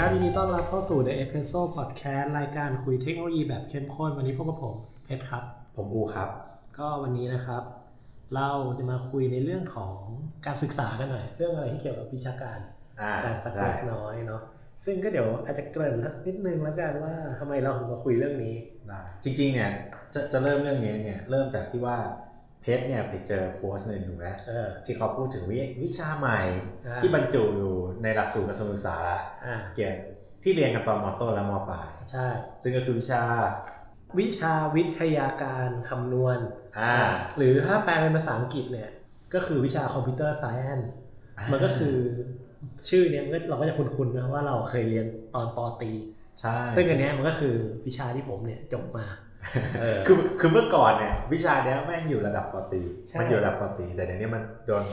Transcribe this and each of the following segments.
ครับยินดีต้อนรับเข้าสู่ The Espresso Podcast รายการคุยเทคโนโลยีแบบเข้มข้น วันนี้พบกับผมเพชรครับ ผมอูครับ ก็วันนี้นะครับ เราจะมาคุยในเรื่องของการศึกษากันหน่อย เรื่องอะไรที่เกี่ยวกับวิชาการอ่าการสักได้เล็กน้อยเนาะซึ่งก็เดี๋ยวอาจจะเกริ่นสักนิดนึงแล้วกันว่าทำไมเราถึงมาคุยเรื่องนี้ได้จริงๆเนี่ยจะจะเริ่มเรื่องนี้เนี่ยเริ่มจากที่ว่า เพชรเนี่ยไปเจอโพสต์หนึ่งถูกไหมเออที่เขาพูดถึงวิวิชาใหม่อ่าที่บรรจุอยู่ในหลักสูตรกระทรวงศึกษาละอ่าเกี่ยวที่เรียนกันตอนมต้นและมปลายใช่ ซึ่งก็คือวิชา วิชาวิทยาการคำนวณอ่าหรือถ้าแปลเป็นภาษาอังกฤษเนี่ยก็คือวิชา computer science มันก็คือชื่อเนี้ยมันก็เราก็จะคุ้นๆนะว่าเราเคยเรียนตอนปอตรีใช่ซึ่งอันเนี้ยมันก็คือวิชาที่ผมเนี่ยจบมาเออ คือคือเมื่อก่อนเนี่ย วิชาเนี้ยแม่งอยู่ระดับปตรีใช่มันอยู่ระดับปตรีแต่เดี๋ยวนี้มันโดน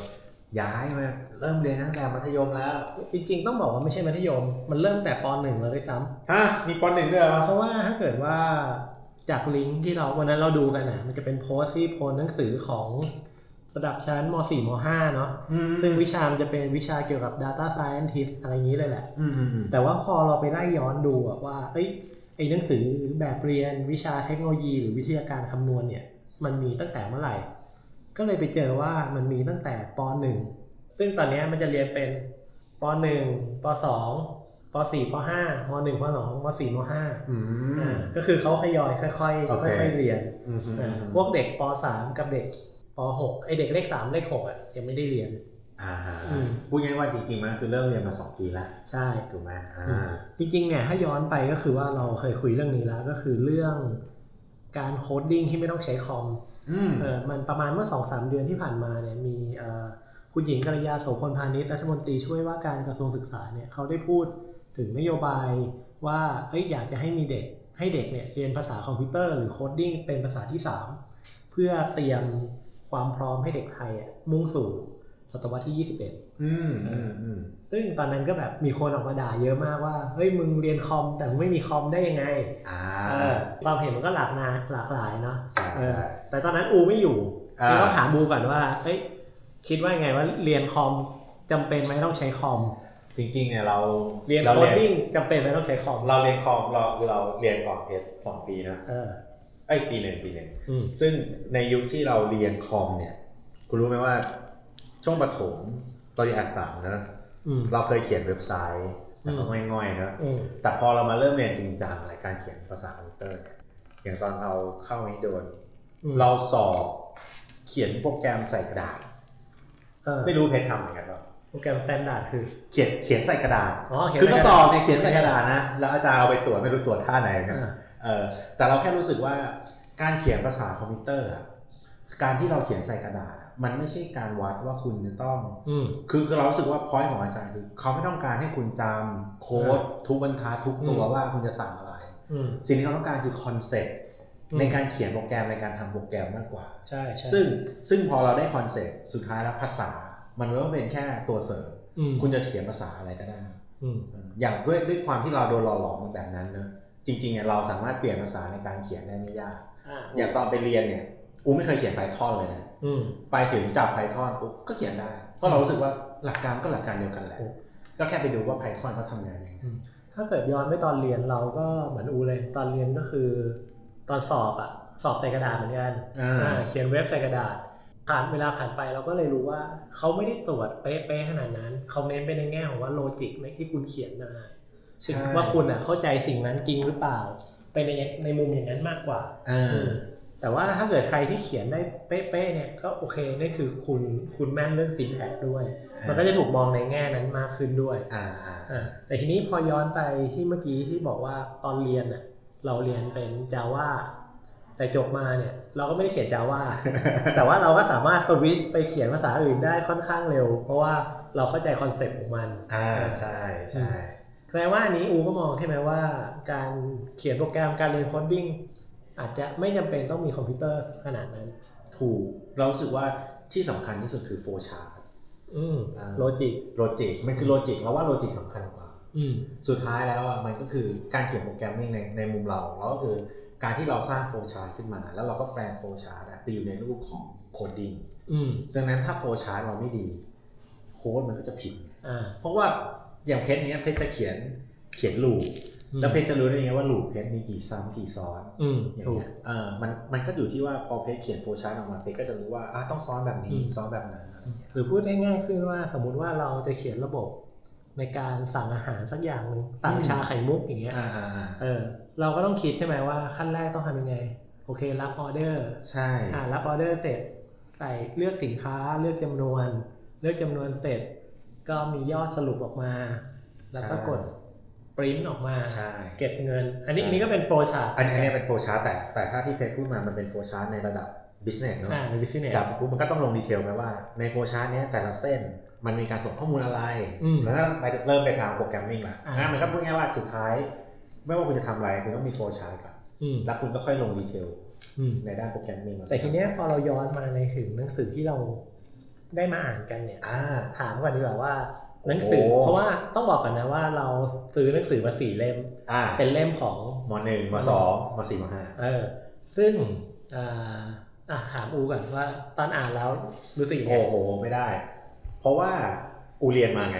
ย้ายมาเริ่มเรียนตั้งแต่มัธยมแล้ว จริงๆ ต้องบอกว่าไม่ใช่มัธยม มันเริ่มแต่ปหนึ่งแล้วด้วยซ้ำฮะมีปหนึ่งด้วยเหรอเพราะว่าถ้าเกิดว่าจากลิงก์ที่เราวันนั้นเราดูกันนะมันจะเป็นโพสต์ที่โพสต์หนังสือของ ระดับชั้นม .4 ม .5 เนาะอืมซึ่งวิชามันจะเป็นวิชาเกี่ยวกับ Data Scientist อะไรอย่างนี้เลยแหละอืมอืมอืมแต่ว่าพอเราไปไล่ย้อนดูอะว่าเอ้ยไอ้หนังสือแบบเรียนวิชาเทคโนโลยี หรือวิทยาการคำนวณเนี่ย มันมีตั้งแต่เมื่อไหร่ ก็เลยไปเจอว่ามันมีตั้งแต่ป .1 ซึ่งตอนเนี้ยมันจะเรียนเป็นป .1 ป .2 ป .4 ป .5 ม .1 ป .2 ม .4 ม .5 อืมอ่าก็คือเขาทยอยค่อยโอๆเคค่อยๆเรียนอืมอืมอ่าอืมพวกเด็กป .3 กับเด็กป .6 ไอเด็กเลข3เลข6อะยังไม่ได้เรียน อ่าฮะอืมพูดง่ายๆว่าจริงๆมันคือเริ่มเรียนมาสองปีแล้วใช่ถูกไหมอ่าอืมจริงๆเนี่ยถ้าย้อนไปก็คือว่าเราเคยคุยเรื่องนี้แล้วก็คือเรื่องการ coding ที่ไม่ต้องใช้คอมอืมเออมันประมาณเมื่อสองสามเดือนที่ผ่านมาเนี่ยมีเอ่อคุณหญิงกัลยาโสพลพาณิชย์รัฐมนตรีช่วยว่าการกระทรวงศึกษาเนี่ยเขาได้พูดถึงนโยบายว่าเอ้ยอยากจะให้มีเด็กให้เด็กเนี่ยเรียนภาษาคอมพิวเตอร์หรือ coding เป็นภาษาที่ 3 เพื่อเตรียม ความพร้อมให้เด็กไทยอะมุ่งสู่ศตวรรษที่ 21 อืมอืมอืมซึ่งตอนนั้นก็แบบมีคนออกมาด่าเยอะมากว่า เฮ้ยมึงเรียนคอมแต่มึงไม่มีคอมได้ยังไง อ่าเออความเห็นมันก็หลากนาหลากหลายเนาะใช่เออใช่แต่ตอนนั้นอูไม่อยู่อ่านี่ต้องถามอูก่อนว่า เฮ้ยคิดว่าไงว่าเรียนคอมจำเป็นไหมต้องใช้คอม จริงๆเนี่ยเราเรียนเรา codingจำเป็นไหมต้องใช้คอม เราเรียนคอมเราเราเรียนก่อนเพชรสองปีนะเออ ไอ้ยปีหนึ่งปีหนึ่งอืมซึ่งในยุคที่เราเรียนคอมเนี่ย คุณรู้ไหมว่า ช่วงประถมตอนเรียนอัสสัมนะอืมเราเคยเขียนเว็บไซต์แต่ก็อืมง่อยๆนะอืมแต่พอเรามาเริ่มเรียนจริงจังในการเขียนภาษาคอมพิวเตอร์เนี่ยอย่างตอนเราเข้านี้โดนอืมเราสอบเขียนโปรแกรมใส่กระดาษเออไม่รู้เพชรทำเหมือนกันหรอโปรแกรม standard คือ เขียนเขียนใส่กระดาษอ๋อเขียนใส่ก็กระดาษอบเนี่ยเขียนใส่กระดาษนะแล้วอาจารย์เอาไปตรวจไม่รู้ตรวจท่าไหนเหมือนกันอ่า เออแต่เราแค่รู้สึกว่าการเขียนภาษาคอมพิวเตอร์อะการที่เราเขียนใส่กระดาษอะมันไม่ใช่การวัดว่าคุณจะต้องอืมคือคือเรารู้สึกว่า point ของอาจารย์คือ เขาไม่ต้องการให้คุณจำโค้ดทุกบรรทัดทุกตัวอืมว่าคุณจะสั่งอะไรอืมสิ่งที่เขาต้องการคือ concept อืมในการเขียนโปรแกรมในการทำโปรแกรมมากกว่าใช่ใช่ซึ่งซึ่งพอเราได้ concept สุดท้ายแล้วภาษา มันไม่ว่าเป็นแค่ตัวเสริมอืมคุณจะเขียนภาษาอะไรก็ได้อืมอย่างด้วยด้วยความที่เราโดนหล่อหลอมมาแบบนั้นเนอะ จริงๆเนี่ยเราสามารถเปลี่ยนภาษาในการเขียนได้ไม่ยากอ่าอย่างตอนไปเรียนเนี่ยอูไม่เคยเขียน Python เลยนะอืมไปถึงจับ Python ปุ๊บก็เขียนได้ เพราะเรารู้สึกว่าหลักการก็หลักการเดียวกันแหละโอ้ก็แค่ไปดูว่า Python เขาทำงานยังไงถ้าเกิดย้อนไปตอนเรียนเราก็เหมือนอูเลย ตอนเรียนก็คือตอนสอบอะสอบใส่กระดาษเหมือนกันอ่าอ่าเขียนเว็บใส่กระดาษ ผ่านเวลาผ่านไปเราก็เลยรู้ว่าเขาไม่ได้ตรวจเป๊ะๆขนาดนั้นเขาเน้นไปในแง่ของว่าโลจิกในที่คุณเขียนนะใช่ ว่าคุณอะเข้าใจสิ่งนั้นจริงหรือเปล่า ไปในในมุมอย่างนั้นมากกว่าอ่าอืมแต่ว่าถ้าเกิดใครที่เขียนได้เป๊ะๆเนี่ยก็โอเคนั่นคือคุณคุณแม่นเรื่องซีแพคด้วย มันก็จะถูกมองในแง่นั้นมากขึ้นด้วยอ่าอ่าอ่าแต่ทีนี้พอย้อนไปที่เมื่อกี้ที่บอกว่าตอนเรียนน่ะเราเรียนเป็น Java แต่จบมาเนี่ยเราก็ไม่ได้เขียน Java แต่ว่าเราก็สามารถสวิตชไปเขียนภาษาอื่นได้ค่อนข้างเร็ว เพราะว่าเราเข้าใจ concept ของมัน อ่าใช่ใช่ แสดงว่าอันนี้อูก็มองใช่ไหมว่า การเขียนโปรแกรมการเรียน coding อาจจะไม่จำเป็นต้องมีคอมพิวเตอร์ขนาดนั้น ถูก เรารู้สึกว่าที่สำคัญที่สุดคือ flowchart อืมอ่า logic logic มันคือ logic เราว่า logic สำคัญกว่าอืมสุดท้ายแล้วอะมันก็คือการเขียน programming ในในมุมเราเราก็คือการที่เราสร้าง flowchart ขึ้นมา แล้วเราก็แปลง flowchart ไปอยู่ในรูปของ coding อืมดังนั้นถ้า flowchart เราไม่ดี โค้ดมันก็จะผิดอ่าเพราะว่า อย่างเพชรเนี้ยเพชรจะเขียนเขียน loop อืมแล้วเพชรจะรู้ได้ยังไงว่า loop เพชรมีกี่ซ้ำกี่ซ้อนอืมอย่างถูกเงี้ยเออมันมันก็อยู่ที่ว่าพอเพชรเขียน flowchart ออกมาเพชรก็จะรู้ว่าอะต้องซ้อนแบบนี้อืมซ้อนแบบนั้นอะไรเงี้ยหรือพูดง่ายๆขึ้นว่าสมมุติว่าเราจะเขียนระบบในการสั่งอาหารสักอย่างหนึ่งสั่งชาไข่มุกอย่างเงี้ยอ่าอ่าอ่าเออ เราก็ต้องคิดใช่ไหมว่าขั้นแรกต้องทำยังไง โอเครับออเดอร์ ใช่อ่ารับออเดอร์เสร็จ ใส่เลือกสินค้าเลือกจำนวน เลือกจำนวนเสร็จ ก็มียอดสรุปออกมา แล้วก็กดปริ้นออกมาใช่เก็บเงิน อันนี้ใช่อันนี้ก็เป็น flowchart อันนี้อันนี้เป็น flowchart แต่แต่ถ้าที่เพชรพูดมามันเป็น flowchart ในระดับ business เนอะอ่าใน business จากปุ๊บมันก็ต้องลง detail ไปว่าใน flowchart เนี้ยแต่ละเส้นมันมีการส่งข้อมูลอะไรอืมแล้วก็ไปเริ่มไปทาง programming ละอ่าอะมันก็พูดง่ายๆว่าสุดท้าย ไม่ว่าคุณจะทำอะไร คุณต้องมี flowchart ก่อนอืมแล้วคุณก็ค่อยลง detail อืมในด้าน programming แต่ทีเนี้ยพอเราย้อนมาในถึงหนังสือที่เรา ได้มาอ่านกันเนี่ยอ่าถามก่อนดีกว่าว่าหนังสือโอ้เพราะว่าต้องบอกก่อนนะว่าเราซื้อหนังสือมาสี่เล่มอ่าเป็นเล่มของมหนึ่งมสองมสี่มห้าเออ ซึ่งอ่าอะถามอูก่อนว่าตอนอ่านแล้วรู้สึกยังไงโอ้โหไม่ได้ เพราะว่าอูเรียนมาไง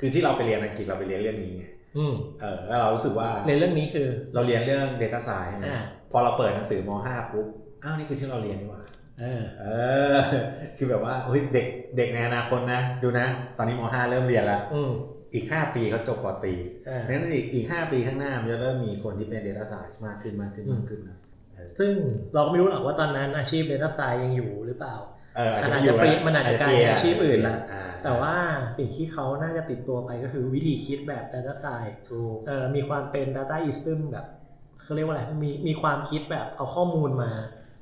คือที่เราไปเรียนอังกฤษเราไปเรียนเรื่องนี้ไงอืมเออแล้วเรารู้สึกว่าในเรื่องนี้คือ เราเรียนเรื่อง Data Science ใช่ไหมอ่าพอเราเปิดหนังสือม .5 ปุ๊บอ้าวนี่คือที่เราเรียนนี่หว่า เออเออ คือแบบว่าเฮ้ยเด็กเด็กในอนาคตนะ ดูนะ ตอนนี้ม .5 เริ่มเรียนแล้วอืมอีก 5 ปีเขาจบปตรีอ่าดังนั้นอีกอีก 5 ปีข้างหน้ามันจะเริ่มมีคนที่เป็น Data Science มากขึ้นมากขึ้นมากขึ้นนะเออซึ่งเราก็ไม่รู้หรอกว่าตอนนั้นอาชีพ Data Science ยังอยู่หรือเปล่าเอออาจมันจะอาจไม่อยู่จะเปลี่ยนแล้วมันอาจจะกลายเป็นอาชีพอื่นละอ่าแต่ว่าสิ่งที่เขาน่าจะติดตัวไปก็คือวิธีคิดแบบ Data Science ถูกเอ่อมีความเป็น Data i s m แบบเขาเรียกว่าอะไรมีมีความคิดแบบเอาข้อมูลมา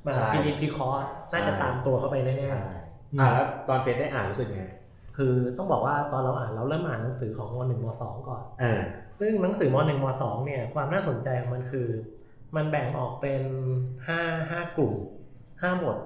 มาใช่พินิจพิเคราะห์น่าจะตามตัวเข้าไปแน่ใช่ๆอ่าแล้วตอนเพชรได้อ่านรู้สึกไงคือต้องบอกว่าตอนเราอ่านเราเริ่มอ่านหนังสือของม .1 ม .2 ก่อนเออซึ่งหนังสือม .1 ม .2 เนี่ยความน่าสนใจของมันคือ มันแบ่งออกเป็นห้าห้ากลุ่มห้าบท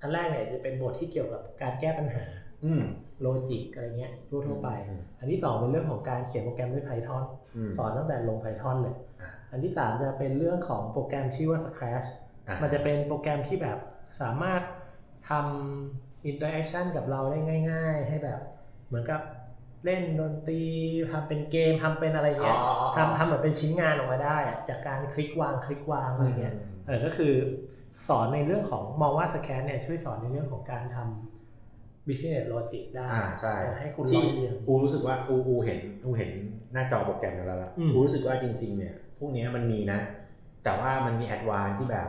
อันแรกเนี่ยจะเป็นบทที่เกี่ยวกับการแก้ปัญหาอืม logic อะไรเงี้ยทั่วๆไปอืมอันที่สองเป็นเรื่องของการเขียนโปรแกรมด้วย Python อืมสอนตั้งแต่ลง Python เลยอ่าอันที่สามจะเป็นเรื่องของโปรแกรมชื่อว่า Scratch อ่า มันจะเป็นโปรแกรมที่แบบสามารถทำ interaction กับเราได้ง่าย ๆ ให้แบบเหมือนกับเล่นดนตรีทำเป็นเกมทำเป็นอะไรเงี้ยอ๋อทำทำเหมือนเป็นชิ้นงานออกมาได้อะจากการคลิกวางคลิกวางอะไรเงี้ยเออก็คือสอนในเรื่องของมองว่าสแคนเนี่ยช่วยสอนในเรื่องของการทำ business logic ได้อ่าใช่เออให้คุณที่ร้อยเรียงอูรู้สึกว่าอูอูเห็นอูเห็นหน้าจอโปรแกรมนั้นแล้วล่ะอืมอูรู้สึกว่าจริง ๆ เนี่ยพวกเนี้ยมันมีนะ แต่ว่ามันมีแอดวานที่แบบ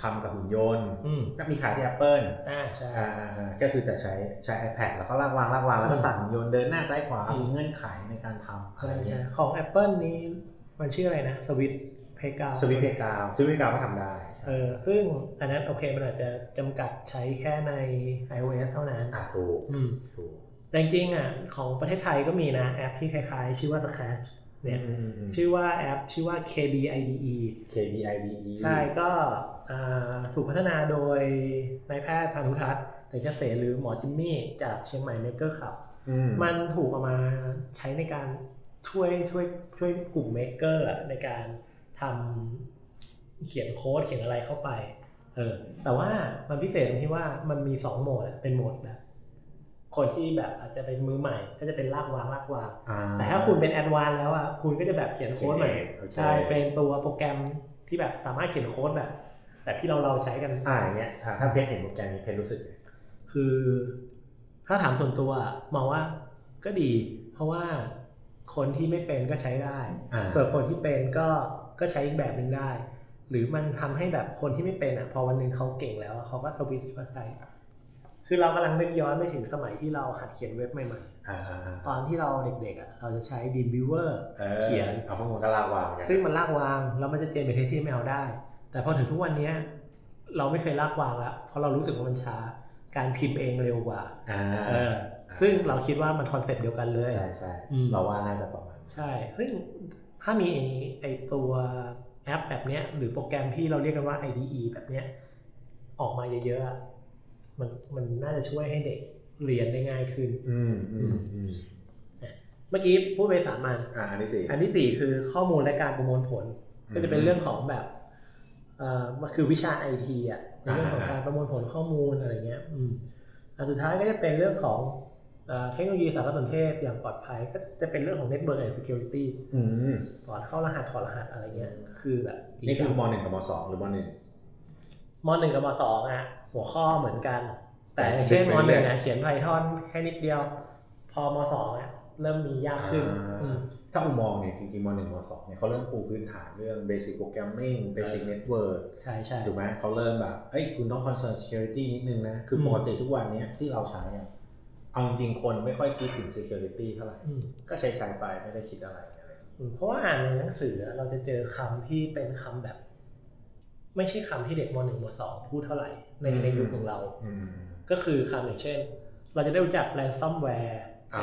ทำกับหุ่นยนต์อืมก็มีขายที่ Apple อ่าใช่อ่าอ่าอ่าก็คือจะใช้ใช้ iPad แล้วก็ลากวางลากวางแล้วก็อืมสั่งหุ่นยนต์เดินหน้าซ้ายขวาอืมมีเงื่อนไขในการทำอะไรใช่เงี้ใช่ยของ Apple นี้มันชื่ออะไรนะสวิตเพกาสวิตเพกาวสวิตเพกาวก็ทำได้ใช่เออซึ่งอันนั้นโอเคมันอาจจะจำกัดใช้แค่ใน iOS เท่านั้นอ่าถูกอืมถูกแต่จริงๆอะของประเทศไทยก็มีนะแอปที่คล้ายๆ ชื่อว่า Scratch เนี่ยอืมอืมอืมชื่อว่าแอปชื่อว่า KBIDE KBIDE ใช่ก็อ่าถูกพัฒนาโดยนายแพทย์พานุทัศน์แต่เกษตรหรือหมอจิมมี่จากเชียงใหม่ Maker Club อืมมันถูกเอามาใช้ในการช่วยช่วยช่วยกลุ่ม maker ในการทำเขียนโค้ดเขียนอะไรเข้าไปเออแต่ว่ามันพิเศษตรงที่ว่ามันมีสองโหมดอะเป็นโหมดแบบ คนที่แบบอาจจะเป็นมือใหม่ก็จะเป็นลากวางลากวางอ่าแต่ถ้าคุณเป็น advance แล้วอะคุณก็จะแบบเขียนโค้ดใหม่โอเคใช่เป็นตัวโปรแกรมที่แบบสามารถเขียนโค้ดแบบแบบที่เราเราใช้กันอ่าอย่างเงี้ยอ่าถ้าเพชรเห็นโปรแกรมนี้เพชรรู้สึกไงคือ ถ้าถามส่วนตัวอะมองว่าก็ดี เพราะว่าคนที่ไม่เป็นก็ใช้ได้อ่าส่วนคนที่เป็นก็ก็ใช้อีกแบบหนึ่งได้ หรือมันทำให้แบบคนที่ไม่เป็นอะพอวันหนึ่งเขาเก่งแล้วอะเขาก็สวิตช์มาใช้ คือเรากำลังนึกย้อนไปถึงสมัยที่เราหัดเขียนเว็บใหม่อ่าอ่าอ่าๆตอนที่เราเด็กๆอะเราจะใช้ Dreamweaver ออเขียนเอาพวกมันก็ลากวางเหมือนกันซึ่งมันลากวางแล้วมันจะ gen เป็น HTML ได้ แต่พอถึงทุกวันเนี้ยเราไม่เคยลากวางแล้วเพราะเรารู้สึกว่ามันช้าการพิมพ์เองเร็วกว่าอ่าเออซึ่งเราคิดว่ามัน concept เดียวกันเลยใช่ใช่อืมเราว่าน่าจะประมาณใช่ซึ่งถ้ามีไอตัวแอปแบบเนี้ยหรือโปรแกรมที่เราเรียกกันว่า IDE แบบเนี้ยออกมาเยอะๆอะ มันมันน่าจะช่วยให้เด็กเรียนได้ง่ายขึ้น อืมอืมอืมเมื่อกี้พูดไปสามอันอ่าอันที่สี่อันที่สี่คือข้อมูลและการประมวลผล ก็จะเป็นเรื่องของแบบเอ่อมันคือวิชาไอทีอะในเรื่องของการประมวลผลข้อมูลอะไรเงี้ย อืมอันสุดท้ายก็จะเป็นเรื่องของเอ่อเทคโนโลยีสารสนเทศอย่างปลอดภัยก็จะเป็นเรื่องของ Network and Security อืมสอนเข้ารหัสถอดรหัสอะไรเงี้ย คือแบบจริงนี่คือจังมหนึ่งกับมสองหรือมหนึ่งมหนึ่งกับมสองอะ หัวข้อเหมือนกัน แต่แต่เช่นลึกมไปหนึ่งเรื่อยอะเขียน Python แค่นิดเดียว พอมสองอะเริ่มมียากขึ้นอืมถ้าอุมองเนี่ยจริงๆมหนึ่งมสองเนี่ยเขาเริ่มปูพื้นฐานเรื่อง basic programming basic เออ network ใช่ใช่ถูกไหมเขาเริ่มแบบเอ้ยคุณต้อง concern security นิดนึงนะ คืออมปกติทุกวันเนี้ยที่เราใช้อะเอาจริงๆคนไม่ค่อยคิดถึง security เท่าไหร่อืมก็ใช้ใช้ไปไม่ได้คิดอะไรอะไรอืมเพราะว่าอ่านในหนังสืออะเราจะเจอคำที่เป็นคำแบบ ไม่ใช่คำที่เด็กมหนึ่งมสองพูดเท่าไหร่ในในยุคของเราอืมก็คือคำอย่างเช่น เราจะได้รู้จัก ransomware อ่า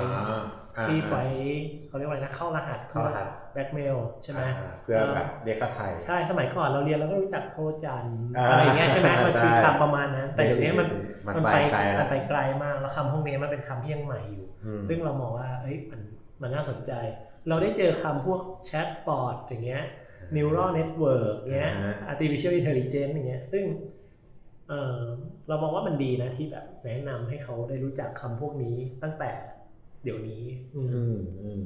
อ่าที่ไว้เขาเรียกว่าอะไรนะเข้ารหัสเข้ารหัสแบล็กเมลใช่ไหมอ่าเพื่อแบบเรียกค่าไทย ใช่สมัยก่อนเราเรียนเราก็รู้จักโทรจันทร์อ่าอะไรอย่างเงี้ยใช่ไหมมันคือใช่คำประมาณนั้น แต่เดี๋ยวนี้มันมันมันไปไปไกลแล้วมันไปไกลมากแล้วคำพวกนี้มันเป็นคำที่ยังใหม่อยู่อืมซึ่งเรามองว่าเอ้ยมันมันน่าสนใจ เราได้เจอคำพวกแชทบอทอย่างเงี้ย neural network เงี้ยอ่า artificial intelligence อย่างเงี้ย ซึ่งเออเรามองว่ามันดีนะที่แบบแนะนำให้เขาได้รู้จักคำพวกนี้ตั้งแต่เดี๋ยวนี้ อืมอืมอืม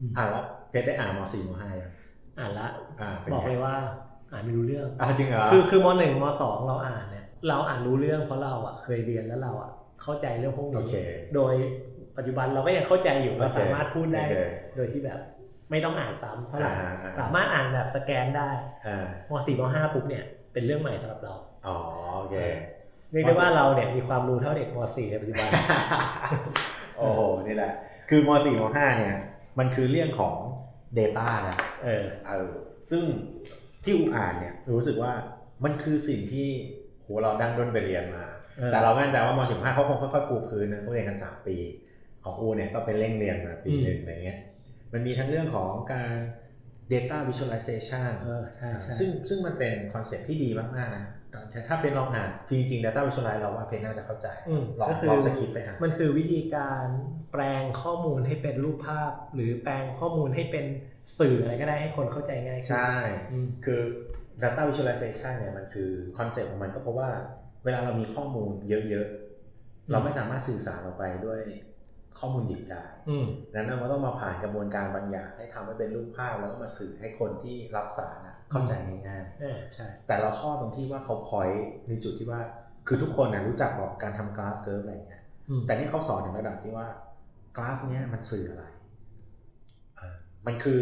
อืมอ่าแล้วเพชรได้อ่านมสี่มห้ายังอ่านละอ่าป็นบอกไงเลยว่า อ่านไม่รู้เรื่องอ่าจริงเหรอคือคือมหนึ่งมสองเราอ่านเนี่ย เราอ่านรู้เรื่องเพราะเราอะเคยเรียนแล้วเราอะเข้าใจเรื่องพวกโอนี้เคโดยปัจจุบันเราก็ยังเข้าใจอยู่เราโอเคสามารถพูดได้โอเคโดยที่แบบ ไม่ต้องอ่านซ้ำเท่าไหร่อ่าอ่าสามารถอ่านแบบสแกนได้อ่ามสี่มห้าปุ๊บเนี่ยเป็นเรื่องใหม่สำหรับเราอ๋อโอเคเรียกได้ว่าเราเนี่ยมีความรู้เท่าเด็กมสี่ในปัจจุบันโอ้โหนี่แหละ คือม .4 ม .5 เนี่ยมันคือเรื่องของ Data แหละเออเออซึ่งที่อูอ่านเนี่ยรู้สึกว่ามันคือสิ่งที่โหเราดั้นด้นไปเรียนมาเออแต่เรามั่นใจว่าม .4 ม .5 เขาคงค่อยๆปูพื้นนะเขาเรียนกัน 3 ปี ของอูเนี่ยก็เป็นเร่งเรียนมาปีหนึ่งอะไรเงี้ย มันมีทั้งเรื่องของการ Data Visualization เออใช่ใช่ซึ่งซึ่งมันเป็น concept ที่ดีมาก ๆ นะแต่ถ้าเป็นลองอ่านจริง ๆ Data Visualize เราว่าเพนน่าจะเข้าใจอืมลองก็คือลองสคริปต์ไปอ่านมันคือวิธีการแปลงข้อมูลให้เป็นรูปภาพ หรือแปลงข้อมูลให้เป็นสื่ออะไรก็ได้ให้คนเข้าใจง่ายขึ้นใช่อืมคือ Data Visualization เนี่ยมันคือ concept ของมันก็เพราะว่าเวลาเรามีข้อมูลเยอะอืมๆเราไม่สามารถสื่อสารออกไปด้วย ข้อมูลดิบได้อืมดังนั้นเราต้องมาผ่านกระบวนการบางอย่างให้ทำให้เป็นรูปภาพแล้วก็มาสื่อให้คนที่รับสารนะเข้าใจง่ายเออใช่ๆแต่เราชอบตรงที่ว่าเขาพอยในจุดที่ว่าคือทุกคนนะรู้จักบอกการทำกราฟเกิร์ฟอะไรอย่างเงี้ยอืมแต่นี่เขาสอนถึงระดับที่ว่ากราฟเนี้ยมันสื่ออะไรเอ่อมันคือ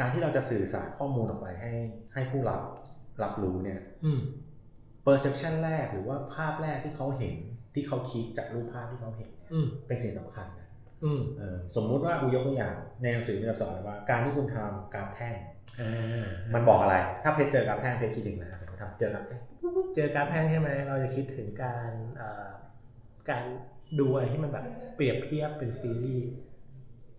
การที่เราจะสื่อสารข้อมูลออกไปให้ให้ผู้รับรับรู้เนี่ยอืม perception แรกหรือว่าภาพแรกที่เขาเห็นที่เขาคิดจากรูปภาพที่เขาเห็นเนี่ยอืมเป็นสิ่งสำคัญนะอืมเออ สมมุติว่ากูยกตัวอย่างในหนังสือมันจะสอนเลยว่า การที่คุณทำกราฟแท่งอ่ามันบอกอะไร ถ้าเพชรเจอกราฟแท่งเพชรคิดถึงอะไรสมมติทำเจอกราฟแท่งเจอการแพงใช่ไหมเราจะคิดถึงการเอ่อการดูอะไรที่มันแบบเปรียบเทียบเป็นซีรีส์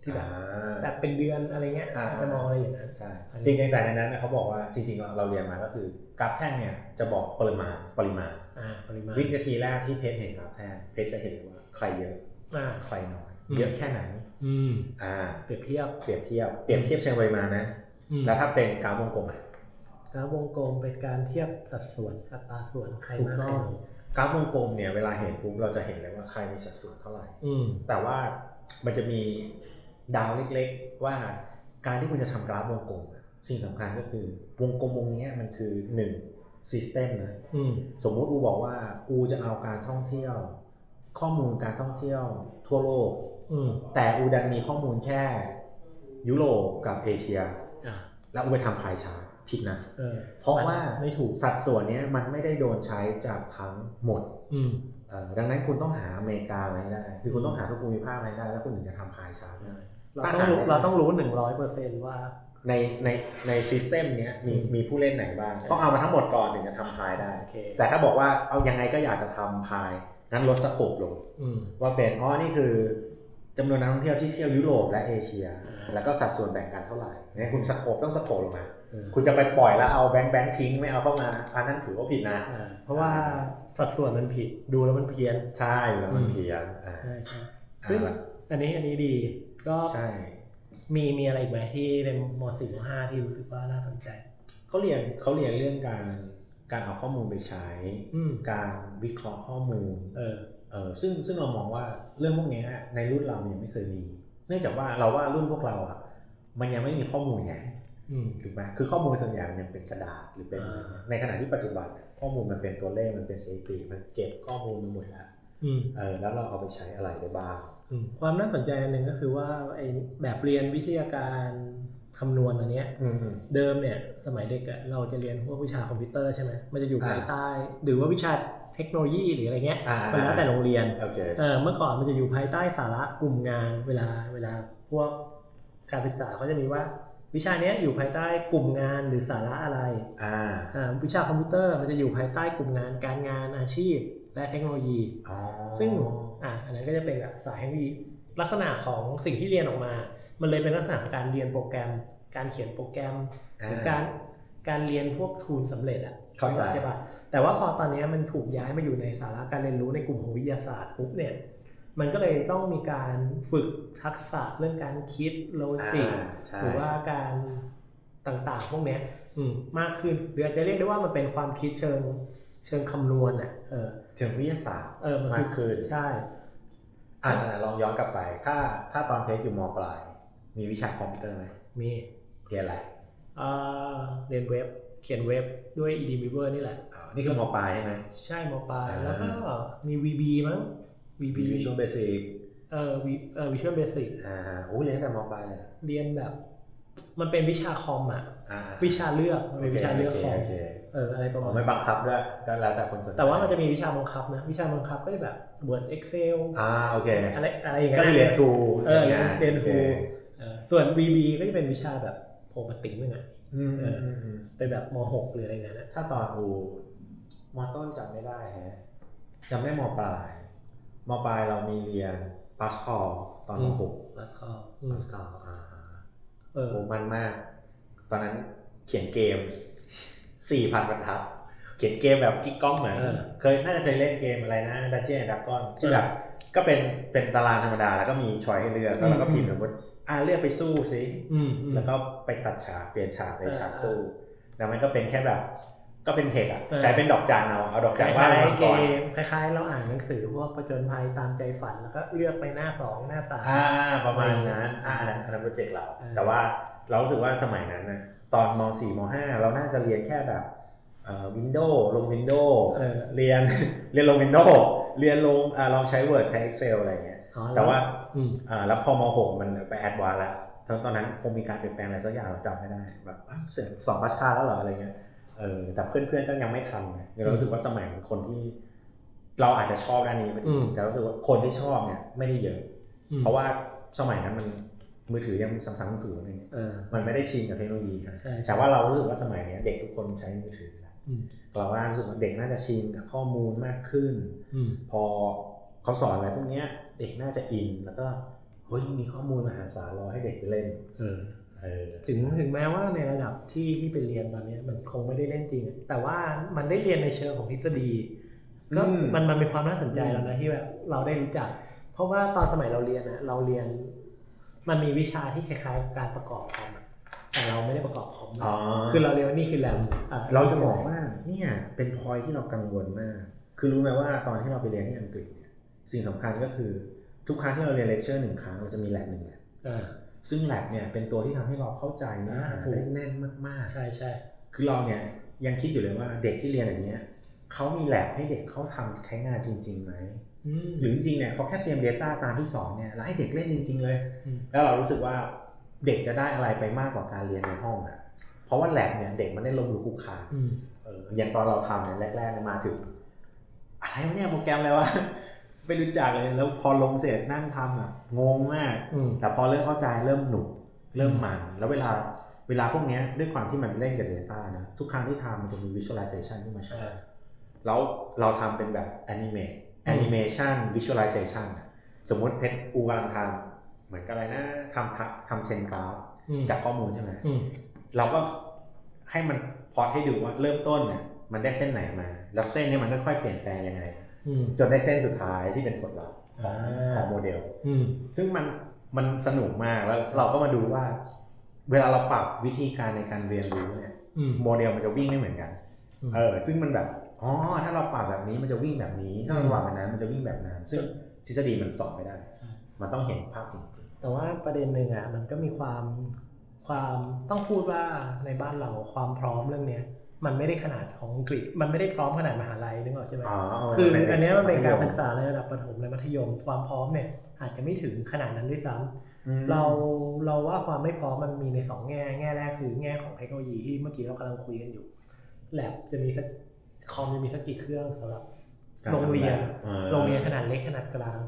ที่แบบอ่าแบบเป็นเดือนอะไรเงี้ยอ่าจะมองอะไรอย่างนั้นใช่อันนี้จริงๆแต่ในนั้นนะเขาบอกว่าจริงๆเราเราเรียนมาก็คือกราฟแท่งเนี่ยจะบอกปริมาณปริมาณอ่าปริมาณวินาทีแรกที่เพชรเห็นกราฟแท่งเพชรจะเห็นเลยว่าใครเยอะอ่าใครน้อยอืม เยอะแค่ไหนอืมอ่าเปรียบเทียบเปรียบเทียบเปรียบเทียบเชิงปริมาณนะอืมแล้วถ้าเป็นกราฟวงกลมอะกราฟวงกลมเป็นการเทียบสัดส่วนอัตราส่วนใครถูกมากต้ใครองน้อยกราฟวงกลมเนี่ยเวลาเห็นปุ๊บเราจะเห็นเลยว่าใครมีสัดส่วนเท่าไหร่อืมแต่ว่ามันจะมีดาวเล็กๆ ว่าการที่คุณจะทำกราฟวงกลมอะสิ่งสำคัญก็คือวงกลมวงเนี้ยมันคือหนึ่ง system นะอืมสมมุติอูบอกว่าอูจะเอาการท่องเที่ยว ข้อมูลการท่องเที่ยวทั่วโลกอืม แต่อูดันมีข้อมูลแค่ ยุโรปกับเอเชียอ่าแล้วอูไปทำ pie chart ผิดนะเออเพราะว่าไม่ถูกสัดส่วนเนี้ยมันไม่ได้โดนใช้จากทั้งหมดอืมเอ่อดังนั้นคุณต้องหาอเมริกามาให้ได้ คือคุณต้องหาทุกภูมิภาคมาให้ได้ แล้วคุณถึงจะทำ pie chart ได้เราต้องรู้เราต้องรู้หนึ่งร้อยเปอร์เซนต์ว่าในในใน system เนี้ยมีอืมมีผู้เล่นไหนบ้างต้องเอามาทั้งหมดก่อนถึงจะทำพายได้โอเคแต่ถ้าบอกว่าเอายังไงก็อยากจะทำพายงั้นลด scope ลงอืมว่าเป็นอ๋อนี่คือ จำนวนนักท่องเที่ยวที่เที่ยวยุโรปและเอเชียอ่าแล้วก็สัดส่วนแบ่งกันเท่าไหร่งั้นคุณสโคปต้องสโคปลงมาเออคุณจะไปปล่อยแล้วเอาแบงค์แบงค์ทิ้งไม่เอาเข้ามาอันนั้นถือว่าผิดนะอ่าเพราะว่าสัดส่วนมันผิดดูแล้วมันเพี้ยนใช่แล้วมันอืมเพี้ยนอ่าใช่ใช่อ่าซึ่งอันนี้อันนี้ดีก็ใช่มีมีอะไรอีกไหมที่ในมสี่มห้าที่รู้สึกว่าน่าสนใจเขาเรียนเขาเรียนเรื่องการการเอาข้อมูลไปใช้อืมการวิเคราะห์ข้อมูลเออ เออซึ่งซึ่งเรามองว่าเรื่องพวกเนี้ยในรุ่นเรามันยังไม่เคยมี เนื่องจากว่าเราว่ารุ่นพวกเราอะ มันยังไม่มีข้อมูลไงอืมถูกไหมคือข้อมูลส่วนใหญ่มันยังเป็นกระดาษหรือเป็นอะไรเงี้ยอ่าในขณะที่ปัจจุบันเนี่ยข้อมูลมันเป็นตัวเลขมันเป็นสถิติมันเก็บข้อมูลมาหมดแล้วอืมเออแล้วเราเอาไปใช้อะไรได้บ้างอืมความน่าสนใจอันหนึ่งก็คือว่าไอ้แบบเรียนวิทยาการคำนวณอันเนี้ยอืมเดิมเนี่ยสมัยเด็กอะเราจะเรียนพวกวิชาคอมพิวเตอร์ใช่ไหมมันจะอยู่อ่าภายใต้ หรือว่าวิชา เทคโนโลยีหรืออะไรเงี้ยอ่ามันแล้วแต่โรงเรียนโอเคเออเมื่อก่อนมันจะอยู่ภายใต้สาระกลุ่มงานเวลาเวลาพวกการศึกษาเขาจะมีว่า วิชาเนี้ยอยู่ภายใต้กลุ่มงานหรือสาระอะไรอ่าอ่าวิชาคอมพิวเตอร์มันจะอยู่ภายใต้กลุ่มงานการงานอาชีพ และเทคโนโลยีอ๋อซึ่งอ่าอันนั้นก็จะเป็นแบบสายเทคโนโลยีลักษณะของสิ่งที่เรียนออกมา มันเลยเป็นลักษณะของการเรียนโปรแกรม การเขียนโปรแกรมอ่าหรือการ การเรียนพวกทูลสำเร็จอะเข้าใจใช่ปะแต่ว่าพอตอนนี้มันถูกย้ายมาอยู่ในสาระการเรียนรู้ในกลุ่มของวิทยาศาสตร์ปุ๊บเนี่ยมันก็เลยต้องมีการฝึกทักษะเรื่องการคิดโลจิกอ่าใช่หรือว่าการต่างๆ พวกเนี้ยอืมมากขึ้นหรืออาจจะเรียกได้ว่ามันเป็นความคิดเชิงเชิงคำนวณอะเออเชิงวิทยาศาสตร์เออมันมากขึ้นใช่อ่าลองย้อนกลับไป ถ้าถ้าตอนเพชรอยู่มปลาย มีวิชาคอมพิวเตอร์ไหมมีเรียนอะไร เอ่อเรียนเว็บเขียนเว็บด้วย EDMewer นี่แหละอ๋อนี่คือมปลายใช่ไหมใช่มปลายอ่าแล้วก็มี VB มั้ง VB มีวิชวลเบสิกเอ่อ V- เอ่อ Visual Basic อ่าโอ้ยเรียนตั้งแต่มปลายเลยเรียนแบบ มันเป็นวิชาคอมอะอ่าวิชาเลือกมันเป็นวิชาเลือกคอมโอเคเอออะไรประอ๋มาอณไม่บังคับด้วยก็แล้วแต่คนสนใจแต่ว่ามันจะมีวิชาบังคับนะวิชาบังคับก็จะแบบ Word Excel อ่าโอเคอะไรอะไรอย่างก็เงี้ยคือเรียนทูเออเรียนเรียนโอคทูเออส่วน VB ก็จะเป็นวิชาแบบโพ มาติ้งนึงอะอืมเอออืมอืมเป็นแบบม .6 หรืออะไรเงี้ยนะถ้าตอนอูมต้นจำไม่ได้แฮะจำได้มปลายมปลายเรามีเรียนพาสคอลตอนมหกลัสคอพาสคอลอ่าเออโอ้มันมาก ตอนนั้นเขียนเกมสี่พันบรรทัดเขียนเกมแบบกิ๊กก้องเหมือนเออเคยน่าจะเคยเล่นเกมอะไรนะดันเจี้ยนดับก้อนที่แบบก็เป็นเป็นตารางธรรมดาแล้วก็มีชอยให้เลือกแล้วเราก็อืมพิมพ์สมมติ อ่าเลือกไปสู้สิอืมอืมแล้วก็ไปตัดฉากเปลี่ยนฉากไปเออฉากสู้แล้วมันก็เป็นแค่แบบก็เป็นเทคอะเออใช้เป็นดอกจานเอาเอาดอกคจานล้าว่างยมาๆเกก่อนมคล้ายๆ เราอ่านหนังสือพวกประจนภัยตามใจฝันแล้วก็เลือกไปหน้าสองหน้าสามอ่าประมาณนั้นอ่าอันนั้นอันนั้นโปรเจกต์เราเออแต่ว่าเรารู้สึกว่าสมัยนั้นนะตอนม .4 ม .5 เราน่าจะเรียนแค่แบบเอ่อ Windows ลง Windows เออเรียนเรียนลง Windows เรียนลงอ่าลองใช้ Word ใช้ Excel อะไรเงี้ยอ๋อ แต่ว่าอืมอ่าแล้วพอม .6 มันไป advance แล้วตอนตอนนั้นคงมีการเปลี่ยนแปลงอะไรสักอย่างเราจำไม่ได้แบบอะเสร็จสองพัชคาแล้วเหรออะไรเงี้ยเออแต่เพื่อนๆก็ยังไม่ทันไงเรารู้สึกว่าสมัยนั้นคนที่ เราอาจจะชอบด้านนี้ไม่อืดีมแต่รู้สึกว่าคนที่ชอบเนี่ยไม่ได้เยอะอืมเพราะว่าสมัยนั้นมันมือถือยังสัมสังสูงอะไรเงี้ยเออมันไม่ได้ชินกับเทคโนโลยีนะใช่ใช่แต่ว่าเรารู้สึกว่าสมัยเนี้ยเด็กทุกคนใช้มือถือแล้วอืมเราว่ารู้สึกว่าเด็กน่าจะชินกับข้อมูลมากขึ้นอืมพอเขาสอนอะไรพวกเนี้ย เด็กน่าจะอินแล้วก็เฮ้ยมีข้อมูลมหาศาลรอให้เด็กไปเล่นเออเออถึงถึงแม้ว่าในระดับที่ที่ไปเรียนตอนเนี้ยมันคงไม่ได้เล่นจริงอะแต่ว่ามันได้เรียนในเชิงของทฤษฎีก็อืมมันมันเป็นความน่าสนใจอืมแล้วนะที่แบบเราได้รู้จัก เพราะว่าตอนสมัยเราเรียนอะเราเรียน มันมีวิชาที่คล้ายๆกับการประกอบคอมอะแต่เราไม่ได้ประกอบคอมนะอ๋อคือเราเรียนว่านี่คือแรมอะเราจะบอกว่าเนี่ยเป็นพอยที่เรากังวลมาก คือรู้ไหมว่าตอนที่เราไปเรียนที่อังกฤษเนี่ย สิ่งสำคัญก็คือทุกครั้งที่เราเรียนเลคเชอร์หนึ่งครั้งเราจะมีแลบหนึ่งแลบอ่าซึ่งแลบเนี่ยเป็นตัวที่ทำให้เราเข้าใจเนื้อหาอ่าถูกได้แน่นมากใช่ใช่ๆคือเราเนี่ยยังคิดอยู่เลยว่าเด็กที่เรียนอย่างเนี้ยเขามีแลบให้เด็กเขาทำใช้งานจริงๆไหมอืมหรือจริงๆเนี่ยเขาแค่เตรียม Data ตามที่สอนเนี่ยแล้วให้เด็กเล่นจริง ๆ เลยอืมแล้วเรารู้สึกว่าเด็กจะได้อะไรไปมากกว่าการเรียนในห้องอะ่ะเพราะว่าแลบเนี่ยเด็กมันได้ลงมือคุกคานอืมเอออย่างตอนเราทำเนี่ยแรกๆเนี่ยมาถึงอะไรวะเนี่ยโปรแกรมอะไรวะ ไม่รู้จักเลยแล้วพอลงเสร็จนั่งทำอะงงมากอืมแต่พอเริ่มเข้าใจเริ่มหนุกเริ่มมัน แล้วเวลาเวลาพวกเนี้ยด้วยความที่มันเล่นกับ Data นะ ทุกครั้งที่ทำมันจะมี Visualization ที่มาช่วยอ่าแล้วเราทำเป็นแบบ Animate Animation Visualization อะสมมติเพชรอูกำลังทำเหมือนกับอะไรนะทำทำทำเชนกราฟอืมจากข้อมูลใช่ไหมอืมเราก็ให้มันพอดให้ดูว่าเริ่มต้นเนี่ยมันได้เส้นไหนมา แล้วเส้นเนี้มันค่อยๆเปลี่ยนแปลงยังไงอืม จนได้เส้นสุดท้ายที่เป็นผลลัพธ์ของอ่าของโมเดลอืมซึ่งมันมันสนุกมากแล้วเราก็มาดูว่า เวลาเราปรับวิธีการในการเรียนรู้เนี่ยอืมโมเดลมันจะวิ่งไม่เหมือนกันอืมเออซึ่งมันแบบอ๋อถ้าเราปรับแบบนี้มันจะวิ่งแบบนี้ ถ้าเราปรับแบบนั้นมันจะวิ่งแบบนั้นซึ่งทฤษฎีมันสอนไม่ได้ใช่มันต้องเห็นภาพจริงแต่ว่าประเด็นหนึ่งอะมันก็มีความความต้องพูดว่าในบ้านเราความพร้อมเรื่องเนี้ย มันไม่ได้ขนาดของอังกฤษ มันไม่ได้พร้อมขนาดมหาลัยนึกออกใช่ไหมๆอ๋อคือมัอันเนี้ยมันเป็นการมัธยศึกษาในระดับประถมและมัธยม ความพร้อมเนี่ยอาจจะไม่ถึงขนาดนั้นด้วยซ้ำอืมเราเราว่าความไม่พร้อมมันมีในสองแง่ แง่แรกคือแง่ของเทคโนโลยีที่เมื่อกี้เรากำลังคุยกันอยู่แลบจะมีสักคอมจะมีสักกี่เครื่องสำหรับการโรงเรียนทำแบบออโรงเรียนขนาดเล็กขนาดกลาง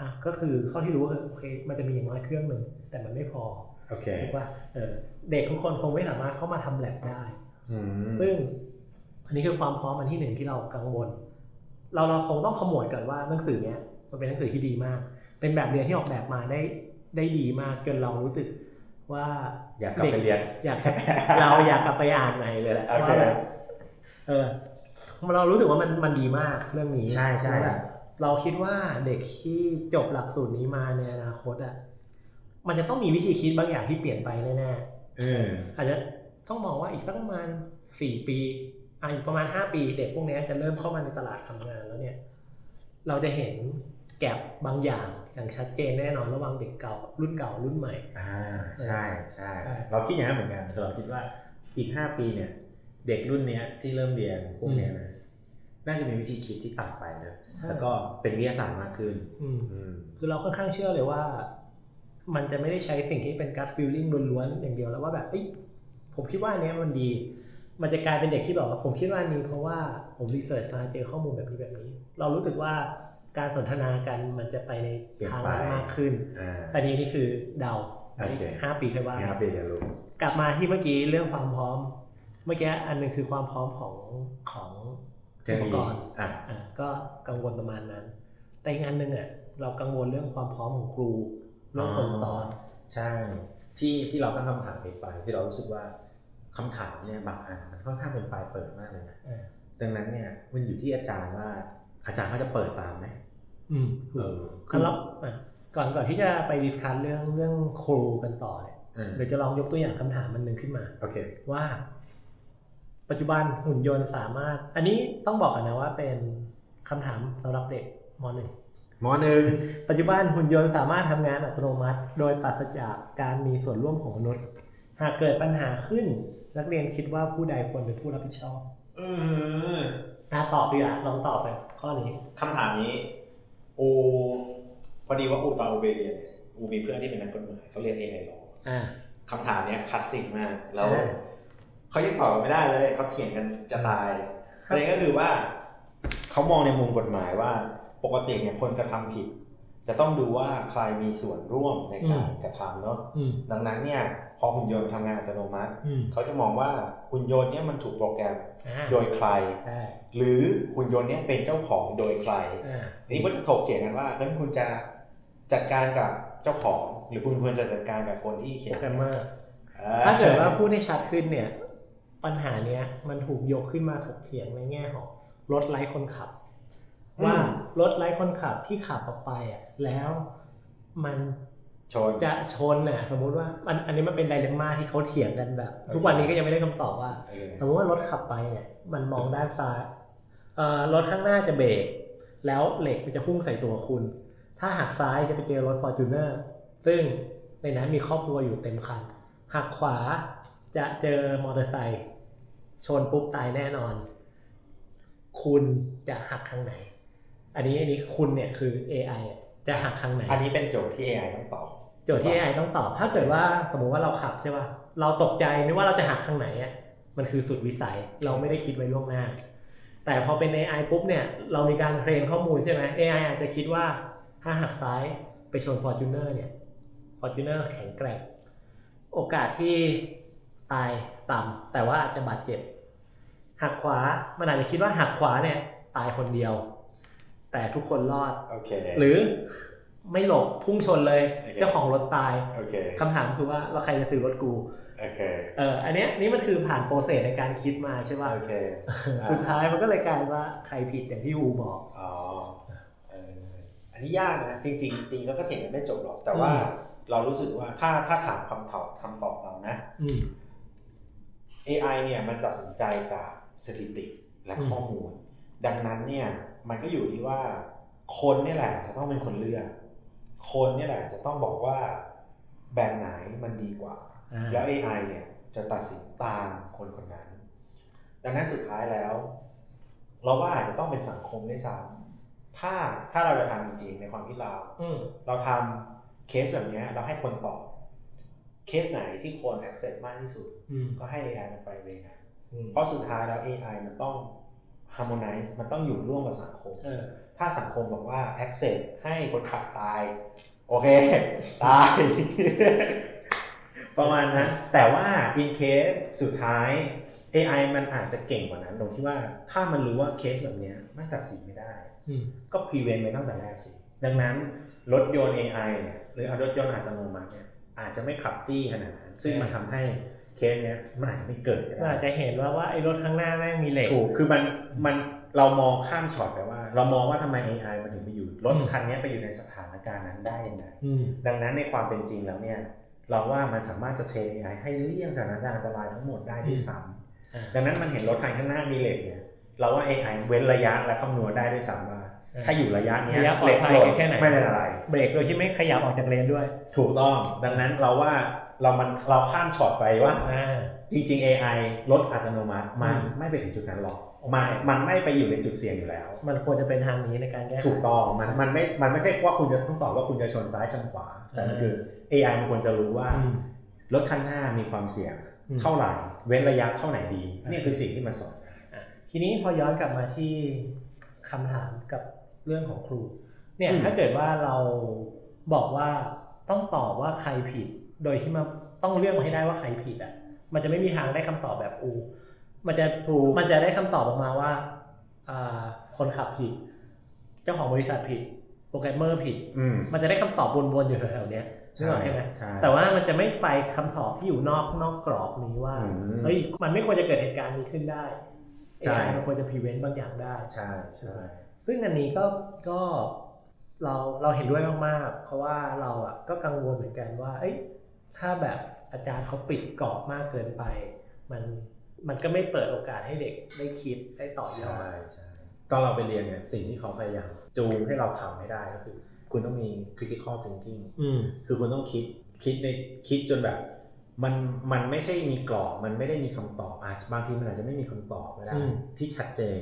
อะก็คือเข้าที่รู้คือโอเค มันจะมีอย่างน้อยเครื่องหนึ่งแต่มันไม่พอ โอเคถูกว่าเออเด็กทุกคนคงไม่สามารถเข้ามาทำแลบได้อืม ซึ่งอันนี้คือความพร้อมอันที่หนึ่งที่เรากังวล เราเราคงต้องขมวดก่อนว่าหนังสือเนี้ยมันเป็นหนังสือที่ดีมาก เป็นแบบเรียนที่ออกแบบมาได้ได้ดีมากจนเรารู้สึกว่าอยากกลับไปเรียนอยากเราอยากกลับไปอ่านใหม่เลยแหละโอเคว่าแบบเออเรารู้สึกว่ามันมันดีมากเรื่องนี้ใช่ใช่แล้วแบบเราคิดว่าเด็กที่จบหลักสูตรนี้มาในอนาคตอะมันจะต้องมีวิธีคิดบางอย่างที่เปลี่ยนไปแน่ๆเอออาจจะ ต้องมองว่าอีกสักประมาณสี่ปีอะอีกประมาณห้าปี เด็กพวกเนี้ยจะเริ่มเข้ามาในตลาดทำงานแล้วเนี่ย เราจะเห็นแกลบบางอย่างอย่างชัดเจนแน่นอนระหว่างเด็กเก่า รุ่นเก่ารุ่นใหม่ อ่าใช่ใช่ใช่เราคิดอย่างนั้นเหมือนกันคือเราคิดว่าอีกห้าปีเนี่ย เด็กรุ่นเนี้ยที่เริ่มเรียนพวกเนี้ยนะน่าจะมีวิธีคิดที่ต่างไปเนอะใช่แล้วก็เป็นวิทยาศาสตร์มากขึ้นอืมอืมคือเราค่อนข้างเชื่อเลยว่า มันจะไม่ได้ใช้สิ่งที่เป็น gut feeling ล้วนๆอย่างเดียวแล้วว่าแบบเอ้ย ผมคิดว่าอันเนี้ยมันดี มันจะกลายเป็นเด็กที่แบบว่าผมคิดว่าอันนี้เพราะว่าผมรีเสิร์ชมาเจอข้อมูลแบบนี้แบบนี้ เรารู้สึกว่าการสนทนากันมันจะไปในทางนั้นมากขึ้นอ่าอันนี้นี่คือเดาโอเคห้าปีค่อยว่าห้าปีเรียนรู้กลับมาที่เมื่อกี้เรื่องความพร้อม เมื่อกี้อันหนึงคือความพร้อมของของเทคโนโลยีอุปกรณ์อะอะก็กังวลประมาณนั้น แต่อีกอันหนึ่งอะเรากังวลเรื่องความพร้อมของครูเรื่องคนสอน ใช่ที่ที่เราตั้งคำถามไปไปที่เรารู้สึกว่า คำถามเนี่ยบางอันมันค่อนข้างเป็นปลายเปิดมากเลยนะอ่าดังนั้นเนี่ยมันอยู่ที่อาจารย์ว่าอาจารย์เขาจะเปิดตามไหมอืมเออคืแล้วอะก่อนก่อนที่จะไปดิสคัสเรื่องเรื่องครูกันต่อเนี่ยอ่าเดี๋ยวจะลองยกตัวอย่างคำถามมันหนึ่งขึ้นมาโอเคว่า ปัจจุบันหุ่นยนต์สามารถ อันนี้ต้องบอกกันนะว่าเป็นคำถามสำหรับเด็กมหนึ่งมอหนึ่งปัจจุบันหุ่นยนต์สามารถทำงานอัตโนมัติ โดยปราศจากการมีส่วนร่วมของมนุษย์ หากเกิดปัญหาขึ้น นักเรียนคิดว่าผู้ใดควรเป็นผู้รับผิดชอบ เอออะตอบดีกว่าลองตอบไปข้อนี้คำถามนี้อูพอดีว่าอูตอนอูไปเรียนเนี่ยอูมีเพื่อนที่เป็นนักกฎหมายเขาเรียน AI หรออ่า คำถามเนี้ยคลาสสิกมากแล้วใช่เขายังตอบไม่ได้เลยเขาเถียงกันจะตายคปรับระเด็นก็คือว่าเขามองในมุมกฎหมายว่า ปกติเนี่ยคนกระทำผิด จะต้องดูว่าใครมีส่วนร่วมในการกระทำเนาะอืมดังนั้นเนี่ยพอหุ่นยนต์ทำงานอัตโนมัติอืมเขาจะมองว่าหุ่นยนต์เนี่ยมันถูกโปรแกรมอ่าโดยใครใช่หรือหุ่นยนต์เนี่ยเป็นเจ้าของโดยใครอ่าอันนี้ก็จะถกเถียงกันว่างั้นคุณจะจัดการกับเจ้าของ หรือคุณควรจะจัดการกับคนที่เขีโปยรนแกรมเมอร์อ่ถ้าเกิดว่าพูดให้ชัดขึ้นเนี่ย ปัญหาเนี้ยมันถูกยกขึ้นมาถกเถียงในแง่ของรถไร้คนขับ ว่ารถไร้คนขับที่ขับออกไปอะแล้วมันชนจะชนน่ะ สมมุติว่าอันอันนี้มันเป็นไดเลมม่าที่เขาเถียงกันแบบ ทุกวันนี้ก็ยังไม่ได้คำตอบว่าเออสมมติว่ารถขับไปเนี่ย มันมองด้านซ้ายเอ่อรถข้างหน้าจะเบรกแล้วเหล็กมันจะพุ่งใส่ตัวคุณ ถ้าหักซ้ายจะไปเจอรถ f o r t u n e r ซึ่งในนั้นมีครอบครัวอยู่เต็มคันหักขวาจะเจอมอเตอร์ไซค์ชนปุ๊บตายแน่นอน คุณจะหักทางไหน อันนี้อันนี้คุณเนี่ยคือ AI อะจะหักทางไหน อันนี้เป็นโจทย์ที่ AI ต้องตอบ โจทย์ที่ AI ต้องตอบ ถ้าเกิดว่าสมมุติว่าเราขับใช่ป่ะ เราตกใจไม่ว่าเราจะหักทางไหนอะ มันคือสุดวิสัย เราไม่ได้คิดไว้ล่วงหน้า แต่พอเป็น AI ปุ๊บเนี่ย เรามีการเทรนข้อมูลใช่ไหม AI อาจจะคิดว่าถ้าหักซ้ายไปชน Fortuner เนี่ย Fortuner แข็งแกร่ง โอกาสที่ตายต่ำแต่ว่าอาจจะบาดเจ็บ หักขวามันอาจจะคิดว่าหักขวาเนี่ยตายคนเดียว แต่ทุกคนรอดโอเคหรือไม่หลบพุ่งชนเลยโอเคเจ้าของรถตายโอเคคำถามคือว่าเราใครจะซื้อรถกูโอเคเอออันเนี้ยนี่มันคือผ่านโปรเซสในการคิดมาใช่ป่ะโอเคสุดท้ายมันก็เลยกลายเป็นว่าใครผิดอย่างที่ฮูบอกอ๋อเอออันนี้ยากนะจริงๆจริงๆแล้วก็เถียงกันไม่จบหรอกแต่ว่าอืมเรารู้สึกว่าถ้าถ้าถามคำตอบคำตอบเรานะอืม AI เนี่ยมันตัดสินใจจากสถิติและอืมข้อมูล ดังนั้นเนี่ย มันก็อยู่ที่ว่าคนเนี่ยแหละจะต้องเป็นคนเลือก คนเนี่ยแหละจะต้องบอกว่าแบบไหนมันดีกว่าอ่า แล้ว AI เนี่ยจะตัดสินตามคนคนนั้น ดังนั้นสุดท้ายแล้ว เราว่าอาจจะต้องเป็นสังคมด้วยซ้ำถ้าถ้าเราจะทำจริงๆในความคิดเราอืมเราทำเคสแบบเนี้ยเราให้คนตอบเคสไหนที่คน accept มากที่สุดอืมก็ให้ AI มันไปเลยนะอืมเพราะสุดท้ายแล้ว AI มันต้อง harmonize มันต้องอยู่ร่วมกับสังคมเออถ้าสังคมบอกว่า accept ให้คนขับตาย โอเค ตาย ประมาณนั้นแต่ว่า in case สุดท้าย AI มันอาจจะเก่งกว่านั้น ตรงที่ว่าถ้ามันรู้ว่าเคสแบบเนี้ยมันตัดสินไม่ได้อืมก็ prevent ไว้ตั้งแต่แรกสิ ดังนั้นรถยนต์ AI เนี่ยหรือรถยนต์อัตโนมัติเนี่ยอาจจะไม่ขับจี้ขนาดนั้น ซึ่งมันทำให้ เคสเนี้ยมันอาจจะไม่เกิดก็มันได้อาจจะเห็นว่าว่าไอ้รถข้างหน้าแม่งมีเหล็กถูกคือมันมันเรามองข้ามช็อตไปว่า เรามองว่าทำไม AI มันถึงไปอยู่รถอืมคันเนี้ยไปอยู่ในสถานการณ์นั้นได้ยังไงอืมดังนั้นในความเป็นจริงแล้วเนี่ยเราว่ามันสามารถจะเทรน AI ให้เลี่ยงสถานการณ์อันตรายทั้งหมดได้ด้วยซ้อ่าำดังนั้นมันเห็นรถคันข้างหน้ามีเหล็กเนี่ยเราว่า AI เว้นระยะและคำนวณได้ด้วยซ้ำว่าอ่าถ้าอยู่ระยะเนี้ยระยะปลอเหดล็กภัยหล่นแค่ไหนไม่เป็นอะไร เบรกโดยที่ไม่ขยับออกจากเลนด้วย ถูกต้อง ดังนั้นเราว่า เรามันเราข้ามช็อตไปว่าอ่าจริง ๆ AI รถอัตโนมัติมันอืมไม่ไปถึงจุดนั้นหรอกมันโอเคมันไม่ไปอยู่ในจุดเสี่ยงอยู่แล้ว มันควรจะเป็นทางนี้ในการแก้ไขถูกต้องมันมันไม่มันไม่ใช่ว่าคุณจะต้องตอบว่าคุณจะชนซ้ายชนขวา แต่มันคือ AI มันควรจะรู้ว่าอืมรถคันหน้ามีความเสี่ยงอืมเท่าไหร่เว้นระยะเท่าไหนดีโอเคนี่คือสิ่งที่มันสอนอะทีนี้พอย้อนกลับมาที่คำถามกับเรื่องของครู เนี่ยอืมถ้าเกิดว่าเราบอกว่าต้องตอบว่าใครผิด โดยที่มาต้องเลือกมาให้ได้ว่าใครผิดอะ มันจะไม่มีทางได้คำตอบแบบอู มันจะถูกมันจะได้คำตอบออกมาว่าอ่าคนขับผิด เจ้าของบริษัทผิด โปรแกรมเมอร์ผิดอืมมันจะได้คำตอบวนๆอยู่แถวๆเนี้ยใช่ไหมใช่ไหมใช่แต่ว่ามันจะไม่ไปคำตอบที่อยู่นอกนอกกรอบนี้ว่าอืมเฮ้ยมันไม่ควรจะเกิดเหตุการณ์นี้ขึ้นได้ใช่ AI มันควรจะ prevent บางอย่างได้ใช่ใช่ซึ่งอันนี้ก็ก็เราเราเห็นด้วยมากๆ เพราะว่าเราอะก็กังวลเหมือนกันว่า เอ้ย ถ้าแบบอาจารย์เขาปิดกรอบมากเกินไป มันมันก็ไม่เปิดโอกาสให้เด็กได้คิดได้ต่อยอใช่ดใช่ตอนเราไปเรียนเนี่ยสิ่งที่เขาพยายามจูงให้เราทำให้ได้ก็คือ คุณต้องมี critical thinking อืมคือคุณต้องคิดคิดในคิดจนแบบมันมันไม่ใช่มีกรอบมันไม่ได้มีคำตอบอาจบางทีมันอาจจะไม่มีคำตอบก็ได้อืมที่ชัดเจน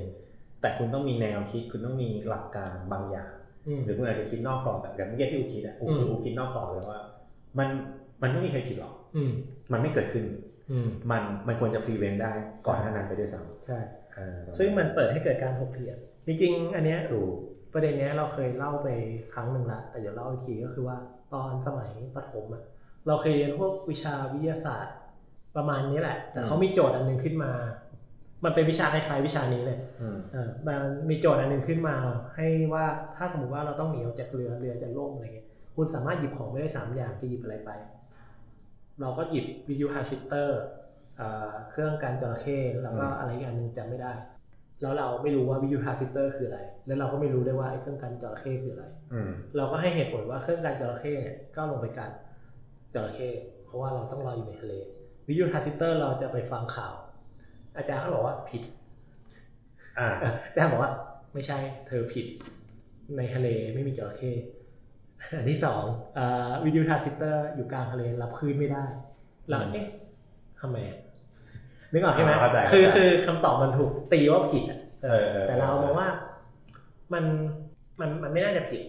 แต่คุณต้องมีแนวคิดคุณต้องมีหลักการบางอย่างอืมหรือคุณอาจจะคิดนอกกรอบแบบแบบเมื่อกี้ที่อูคิดอะอูอืมคืออูคิดนอกกรอบเลยว่า มัน มันไม่มีใครผิดหรอกอืมมันไม่เกิดขึ้นอืมมันมันควรจะ prevent ได้ก่อนหน้านั้นไปด้วยซ้ใช่ำเออซึ่งมันเปิดให้เกิดการถกเถียงจริงๆ อันเนี้ยถูกประเด็นเนี้ยเราเคยเล่าไปครั้งหนึ่งละแต่เดี๋ยวเล่าอีกทีก็คือว่าตอนสมัยประถมอะเราเคยเรียนพวกวิชาวิทยาศาสตร์ประมาณนี้แหละ แต่เขามีโจทย์อันหนึ่งขึ้นมา มันเป็นวิชาคล้ายๆวิชานี้เลยอืมเออมันมีโจทย์อันหนึ่งขึ้นมา ให้ว่าถ้าสมมติว่าเราต้องหนีออกจากเรือเรือจะล่มอะไรเงี้ยคุณสามารถหยิบของมาได้สามอย่างจะหยิบอะไรไป เราก็หยิบวิทยุทรานซิสเตอร์อ่าเครื่องกันจระเข้แล้วก็อะไรอีกอันหนึ่งจำไม่ได้ แล้วเราไม่รู้ว่าวิทยุทรานซิสเตอร์คืออะไร แล้วเราก็ไม่รู้ด้วยว่าไอ้เครื่องกันจระเข้คืออะไรอืมเราก็ให้เหตุผลว่าเครื่องกันจระเข้เนี่ยก็ลงไปกันจระเข้เพราะว่าเราต้องรออยู่ในทะเลวิทยุทรานซิสเตอร์เราจะไปฟังข่าว อาจารย์ก็บอกว่าผิดอ่าอาจารย์บอกว่า ไม่ใช่เธอผิดในทะเลไม่มีจระเข้ อันที่สองอ่าวิทยุทรานซิสเตอร์อยู่กลางทะเลรับคลื่นไม่ได้เราอืมเอ๊ะทำไมอะนึกออกใช่ไหมอ่าเข้าใจคือเข้าใจคือคำตอบมันถูกตีว่าผิดอะเออเออแต่เรามองว่ามันมันมันไม่น่าจะผิด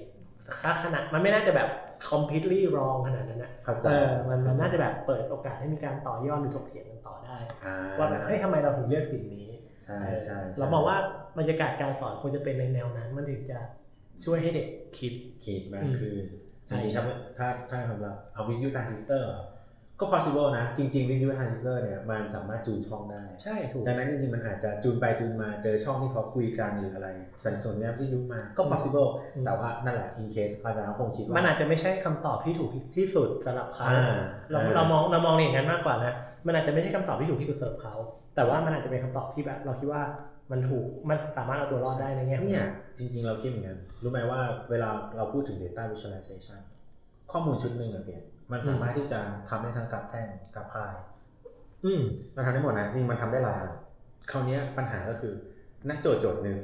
ถ้าขนาดมันไม่น่าจะแบบ completely wrong ขนาดนั้นนะเข้าใจเออมันมันน่าจะแบบเปิดโอกาสให้มีการต่อยอดหรือถกเถียงกันต่อได้อ่าว่าแบบเฮ้ยทำไมเราถึงเลือกสิ่งนี้ใช่ใช่ใช่เรามองว่าบรรยากาศการสอนควรจะเป็นในแนวนั้น มันถึงจะ ช่วยให้เด็กคิดคิดมากอืมคือใช่จริงๆถ้าถ้าถ้าสำหรับเอาวิทยุทรานซิสเตอร์เหรอก็ possible นะ จริงๆวิทยุทรานซิสเตอร์เนี่ยมันสามารถจูนช่องได้ ใช่ถูกดังนั้นจริงๆ มันอาจจะจูนไปจูนมาเจอช่องที่เขาคุยกันหรืออะไร สัญสนแนวที่ยุมาก็ possible อืมแต่ว่านั่นแหละ in case อาจารย์คงคิดว่า มันอาจจะไม่ใช่คำตอบที่ถูกที่สุดสำหรับเขาอ่าเราอ่าเรามองเรามองในอย่างนั้นมากกว่านะ มันอาจจะไม่ใช่คำตอบที่ถูกที่สุดสำหรับเขา แต่ว่ามันอาจจะเป็นคำตอบที่แบบ เราคิดว่า มันถูกมันสามารถเอาตัวรอดได้ในแง่ของเนี่ยจริง ๆ เราคิดเหมือนกันรู้ไหมว่าเวลาเราพูดถึง data visualization ข้อมูลชุดหนึ่งอะเพียมันสามารถที่จะทำได้ทั้งกราฟแท่งกราฟพาย อืมมันทำได้หมดนะจริงๆมันทำได้หลายอันคราวเนี้ยปัญหาก็คือนักโจทย์โจทย์หนึ่ง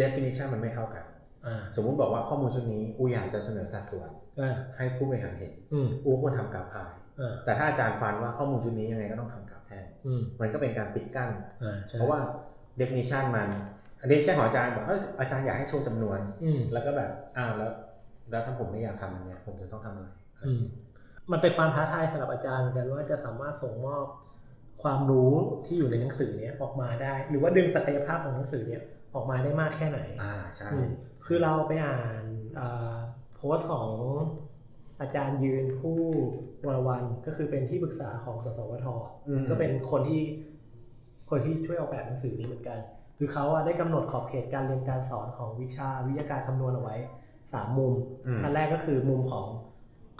definition มันไม่เท่ากันอ่าสมมุติบอกว่าข้อมูลชุดนี้อูอยากจะเสนอสัดส่วนอ่าให้ผู้บริหารเห็นอืมอูควรทำกราฟพายอ่าแต่ถ้าอาจารย์ฟันว่าข้อมูลชุดนี้ยังไงก็ต้องทำกราฟแท่งอืมมันก็เป็นการปิดกั้นอ่าใช่เพราะว่า definition มัน definition ของอาจารย์บอกเอออาจารย์อยากให้โชว์จำนวนอืมแล้วก็แบบอ้าวแล้ว แล้วถ้าผมไม่อยากทำอันเนี้ยผมจะต้องทำอะไรอืมมันเป็นความท้าทายสำหรับอาจารย์เหมือนกันว่าจะสามารถส่งมอบความรู้ที่อยู่ในหนังสือเนี้ยออกมาได้ หรือว่าดึงศักยภาพของหนังสือเนี้ยออกมาได้มากแค่ไหน อ่าใช่อืมคือเราไปอ่านอ่าโพสต์ของอาจารย์ยืนผู้วรวันก็คือเป็นที่ปรึกษาของสสวทอืมก็เป็นคนที่ คนที่ช่วยออกแบบหนังสือนี้เหมือนกัน คือเขาอะได้กำหนดขอบเขตการเรียนการสอนของวิชาวิทยาการคำนวณเอาไว้สามมุมอืมอันแรกก็คือมุมของ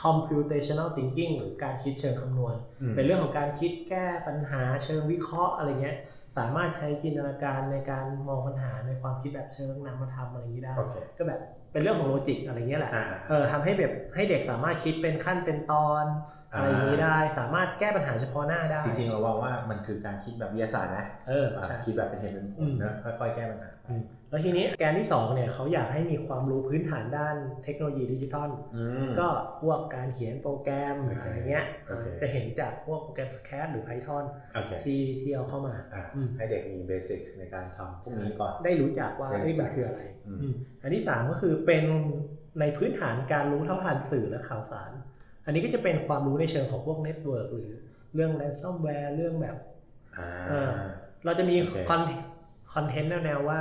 computational thinking หรือการคิดเชิงคำนวณอืมเป็นเรื่องของการคิดแก้ปัญหาเชิงวิเคราะห์อะไรเงี้ย สามารถใช้จินตนาการในการมองปัญหาในความคิดแบบเชิงนามธรรมอะไรอย่างนี้ได้โอเคก็แบบเป็นเรื่องของโลจิกอะไรเงี้ยแหละอ่าเออทำให้แบบให้เด็กสามารถคิดเป็นขั้นเป็นตอนอ่าอะไรอย่างนี้ได้ สามารถแก้ปัญหาเฉพาะหน้าได้ จริงๆเราว่าว่ามันคือการคิดแบบวิทยาศาสตร์นะเอออ่าใช่คิดแบบเป็นเหตุเป็นผอืลมนะค่อยๆแก้ปัญหาไปอืม แล้วทีนี้แกนที่สองเนี่ยเขาอยากให้มีความรู้พื้นฐานด้านเทคโนโลยีดิจิทัลอืมก็พวกการเขียนโปรแกรมโอเคอะไรเงี้ยโอเคจะเห็นจากพวกโปรแกรม Scratch หรือ Python โอเคที่ที่เอาเข้ามาอ่าอืมให้เด็กมีเบสิกในการทำพวกนี้ก่อน ได้รู้จักว่าได้รู้เอ้ยจัมักนคืออะไรอืมอืมอันที่สามก็คือเป็นในพื้นฐานการรู้เท่าทันสื่อและข่าวสาร อันนี้ก็จะเป็นความรู้ในเชิงของพวก network หรือเรื่อง ransomware เรื่องแบบอ่าเออเราจะมีโอเคคอน content แนวๆว่า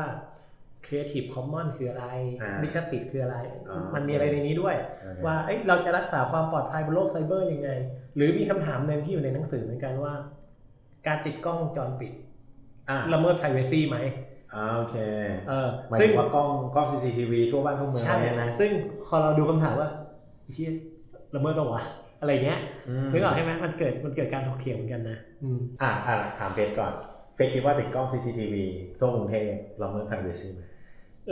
Creative Commons คืออะไรอ่าลิขสิทธิ์คืออะไรอ๋อมันมีโอเคอะไรในนี้ด้วยโอเคว่าเอ้ยเราจะรักษาความปลอดภัยบนโลกไซเบอร์ยังไง หรือมีคำถามหนึ่งที่อยู่ในหนังสือเหมือนกันว่า การติดกล้องวงจรปิดอ่าละเมิด privacy ไหมอ่าโอเคเออหมายซึ่ถึงงว่ากล้องกล้อง CCTV ทั่วบ้านทั่วเมืองใช่อะไรเงี้ยนะซึ่งพอเราดูคำถามว่าไอ้เชี่ยละเมิดปะวะอะไรเงี้ยมนึกออกใช่ไหมมันเกิดมันเกิดการถกเถียงเหมือนกันนะอืมอ่าอ่าถามเพจก่อนเพจคิดว่าติดกล้อง CCTV ทั่วกรุงเทพละเมิด privacy ไหม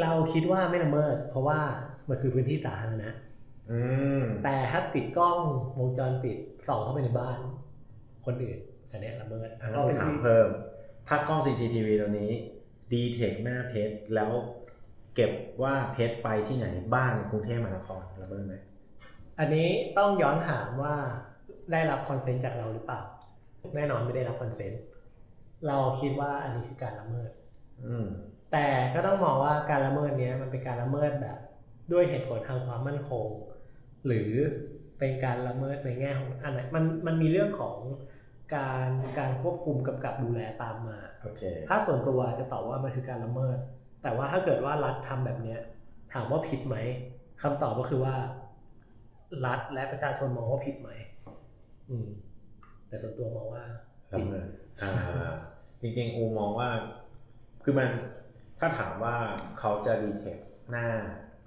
เราคิดว่าไม่ละเมิด เพราะว่ามันคือพื้นที่สาธารณะอืมแต่ถ้าติดกล้องวงจรปิดส่องเข้าไปในบ้าน คนอื่นอันเนี้ยละเมิดอะเพราะเป็นถามที่เพิ่ม ถ้ากล้อง CCTV ตัวนี้ detect หน้าเพชรแล้วเก็บว่าเพชรไปที่ไหนบ้างในกรุงเทพมหานครละเมิดไหมอันนี้ต้องย้อนถามว่าได้รับ consent จากเราหรือเปล่า แน่นอนไม่ได้รับ consent เราคิดว่าอันนี้คือการละเมิดอืม แต่ก็ต้องมองว่าการละเมิดเนี้ยมันเป็นการละเมิดแบบ ด้วยเหตุผลทางความมั่นคง หรือเป็นการละเมิดในแง่ของอันไหนมันมันมีเรื่องของการการควบคุมกำกับดูแลตามมาโอเคถ้าส่วนตัวจะตอบว่ามันคือการละเมิด แต่ว่าถ้าเกิดว่ารัฐทำแบบเนี้ยถามว่าผิดไหมคำตอบก็คือว่า รัฐและประชาชนมองว่าผิดไหมอืม แต่ส่วนตัวมองว่าละเมิดอ่าจริงๆอูมองว่า คือมันถ้าถามว่าเขาจะ detect หน้า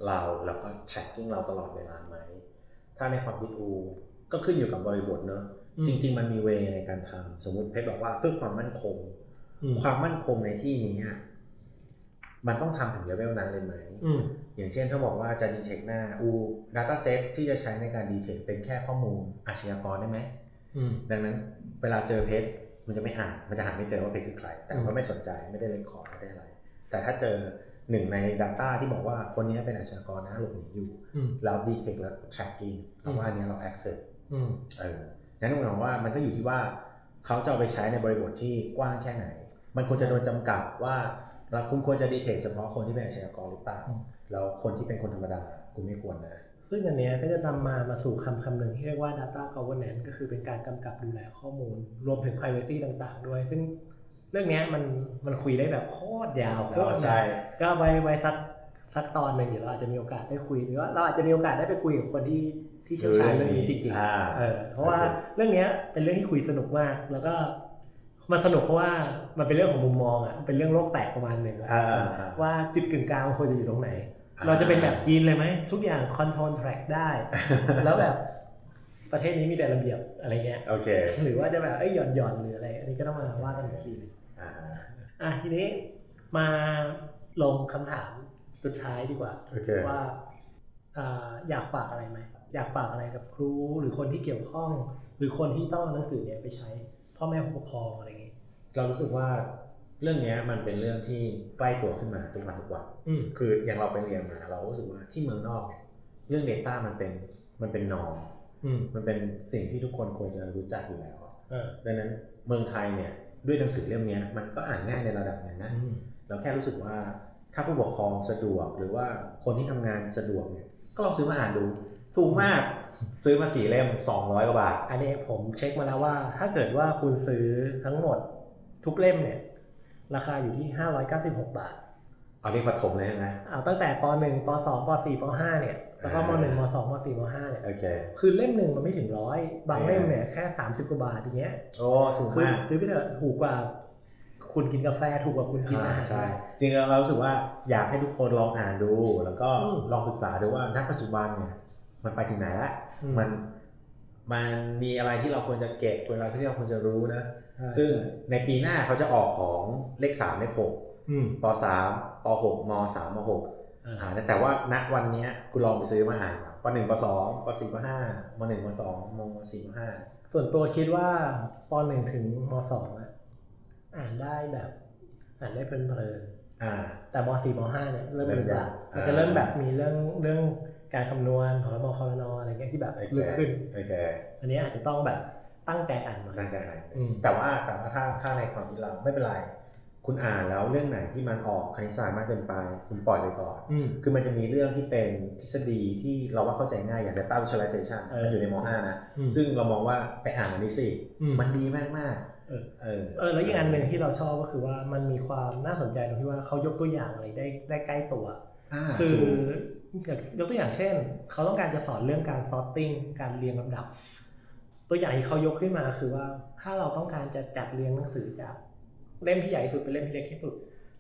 เราแล้วก็ tracking เราตลอดเวลาไหม ถ้าในความคิดอูก็ขึ้นอยู่กับบริบทเนอะอืมจริง ๆ มันมี way ในการทำสมมุติเพชรบอกว่าเพื่อความมั่นคงอืมความมั่นคงในที่นี้อะมันต้องทำถึงเลเวลนั้นเลยไหมอืมอย่างเช่นถ้าบอกว่าจะ detect หน้าอู data set ที่จะใช้ในการ detect เป็นแค่ข้อมูลอาชญากรได้ไหมอืมดังนั้นเวลาเจอเพชร มันจะไม่อ่านมันจะหาไม่เจอว่าเพชรคือใคร แต่อืมก็ไม่สนใจไม่ได้ record ไม่ได้อะไร แต่ถ้าเจอหนึ่งใน Data ที่บอกว่าคนนี้เป็นอาชญากรนะหลบหนีอยู่อืมแล้วดีเทคแล้ว tracking เราว่าอันเนี้ยเรา accept อืมเอองั้นผมมองว่ามันก็อยู่ที่ว่าเขาจะเอาไปใช้ในบริบทที่กว้างแค่ไหน มันควรจะโดนจำกัดว่าเราคุณควรจะดีเทคเฉพาะคนที่เป็นอาชญากรหรือเปล่าอืมแล้วคนที่เป็นคนธรรมดาคุณไม่ควรนะ ซึ่งอันเนี้ยก็จะนำมามาสู่คำคำหนึ่งที่เรียกว่า data governance ก็คือเป็นการกำกับดูแลข้อมูล รวมถึง privacy ต่างๆ ด้วย ซึ่งเรื่องเนี้ยมันมันคุยได้แบบโคตรยาวโคตรใช่ยาวก็ไว้ไว้สักสักตอนหนึ่งเดี๋ยวเราอาจจะมีโอกาสได้คุยหรือว่าเราอาจจะมีโอกาสได้ไปคุยกับคนที่ที่เชี่ยวชาญเรื่องนี้จริงอ่าๆเออเพราะว่าโอเคเรื่องเนี้ยเป็นเรื่องที่คุยสนุกมากแล้วก็มันสนุกเพราะว่ามันเป็นเรื่องของมุมมองอะเป็นเรื่องโลกแตกประมาณหนึ่งอะอ่าอ่าอ่าว่าจุดกึ่งกลางมันควรจะอยู่ตรงไหนอ่า เราจะเป็นแบบจีนเลยไหมทุกอย่างคอนโทรลแทร็กได้ แล้วแบบประเทศนี้มีแต่ระเบียบอะไรเงี้ยโอเค หรือว่าจะแบบเอ้ยหย่อนหย่อนๆหรืออะไร อันนี้ก็ต้องมาว่ากันอีกทีหนึงอ่าอะทีนี้มาลงคำถามสุดท้ายดีกว่าโอเคว่าอ่าอยากฝากอะไรไหมอยากฝากอะไรกับครูหรือคนที่เกี่ยวข้อง หรือคนที่ต้องเอาหนังสือเนี่ยไปใช้พ่อแม่ผู้ปกครองอะไรอย่างงี้เรารู้สึกว่า เรื่องเนี้ยมันเป็นเรื่องที่ใกล้ตัวขึ้นมาทุกวันทุกวันอืมคืออย่างเราไปเรียนมา เรารู้สึกว่าที่เมืองนอกเนี่ยเรื่อง Data มันเป็นมันเป็นนอมอืมมันเป็นสิ่งที่ทุกคนควรจะรู้จักอยู่แล้วอะเออดังนั้นเมืองไทยเนี่ยด้วยหนังสือเล่มเนี้ยมันก็อ่านง่ายในระดับหนึ่งนะอืมเราแค่รู้สึกว่าถ้าผู้ปกครองสะดวกหรือว่าคนที่ทำงานสะดวกเนี่ยก็ลองซื้อมาอ่านดู ถูกมากซื้อมาสี่เล่ม200กว่าบาท อันนี้ผมเช็คมาแล้วว่า ถ้าเกิดว่าคุณซื้อทั้งหมดทุกเล่มเนี่ย ราคาอยู่ที่ 596 บาท เอานี่ปฐมเลยใช่ไหมเอาตั้งแต่ป .1 ป .2 ป .4 ป .5 เนี่ย แล้วก็ม .1 ม .2 ม .4 ม .5 เนี่ย โอเค คือเล่มหนึ่งมันไม่ถึงร้อย บางเล่มเนี่ยแค่ 30 กว่าบาทอย่างเงี้ย โอ้ ถูกคือมาก ซื้อไปเถอะถูกกว่าคุณกินกาแฟถูกกว่าคุณกินอาอ่าหารใช่ จริงๆเรารู้สึกว่าอยากให้ทุกคนลองอ่านดู แล้วก็อืมลองศึกษาดูว่าณปัจจุบันเนี่ย มันไปถึงไหนแล้วอืมันมันมีอะไรที่เราควรจะเก็บควรอะไรที่เราควรจะรู้นะใช่ ซึ่งใช่ในปีหน้าเขาจะออกของเลขสามเลขหกอืมปสามปหกมสามมหกอ่าอ่าแต่ว่าณวันเนี้ยคุณลองไปซื้อมาอ่านก่อนปหนึ่งปสองปสี่ปห้ามหนึ่งมสองมสี่มห้าส่วนตัวคิดว่าป .1 ถึงม .2 อะอ่านได้แบบ อ่านได้เพลินๆอ่าแต่ม .4 ม .5 เนี่ยเริ่มเริ่มลึกละยากมันจะอ่าเริ่มแบบมีเรื่องเรื่องการคำนวณของระบบคอรนออะไรเงี้ยที่แบบโอเคลึกขึ้นโอเคอันนี้อาจจะต้องแบบ ตั้งใจอ่านหน่อยตั้งใจอ่านอืมแต่ว่าแต่ว่าถ้าถ้าในความคิดเราไม่เป็นไร คุณอ่านแล้วเรื่องไหนที่มันออกคณิตศาสตร์มากเกินไป คุณปล่อยไปก่อนอืมคือมันจะมีเรื่องที่เป็นทฤษฎีที่เราว่าเข้าใจง่ายอย่าง data visualization เออมันอยู่ในม .5 นะอืมซึ่งเรามองว่าไปอ่านอันนี้สิอืมมันดีมากมากเออๆเออเออแล้วอีกอันหนึ่งที่เราชอบก็คือว่ามันมีความน่าสนใจตรงที่ว่าเขายกตัวอย่างอะไรได้ได้ใกล้ตัวอ่าคือถูกยกตัวอย่างเช่น เขาต้องการจะสอนเรื่องการ sorting การเรียงลำดับ ตัวอย่างที่เขายกขึ้นมาคือว่าถ้าเราต้องการจะจัดเรียงหนังสือจากเล่มที่ใหญ่ที่สุดเป็นเล่มที่เล็กที่สุด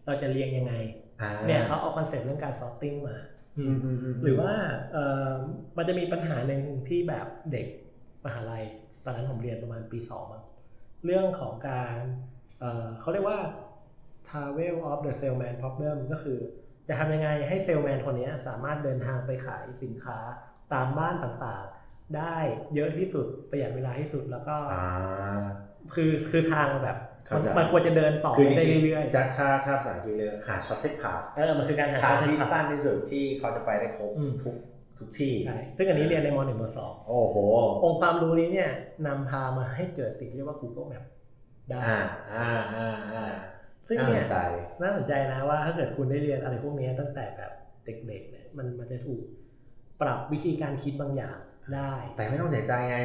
เราจะเรียงยังไงอ่าเนี่ยเขาเอาคอนเซ็ปต์เรื่องการ sorting มาอืมอืมมหรือว่าเอ่อมันจะมีปัญหาหนึ่งที่แบบเด็กมหาลัย ตอนนั้นผมเรียนประมาณปีสองมั้งเรื่องของการเอ่อเขาเรียกว่า travel of the salesman problem ก็คือ จะทำยังไงให้เซลแมนคนนี้สามารถเดินทางไปขายสินค้าตามบ้านต่างๆ ได้เยอะที่สุดประหยัดเวลาที่สุดแล้วก็อ่าคือคือทางมันแบบเข้าใจมันควรจะเดินต่อคือจได้ริงเรื่อยๆจะถ้าถ้าภาษาอังกฤษเลยหาช็อตเทคพาๆเออมันคือการหาทางทางที่ที่สั้นที่สุดที่เขาจะไปได้ครบอืมทุกทุกที่ใช่ซึ่งอันนี้เรียนในม .1 ม .2 โอ้โห องค์ความรู้นี้เนี่ยนำพามาให้เกิดสิ่งที่เรียกว่า Google Map ได้อ่าอ่าอ่าอ่าซึ่งเนี่ยาสใจน่าสนใจนะว่าถ้าเกิดคุณได้เรียนอะไรพวกนี้ตั้งแต่แบบเด็กๆเนี่ยมันมันจะถูก ปรับวิธีการคิดบางอย่างได้ แต่ไม่ต้องเสียใจไง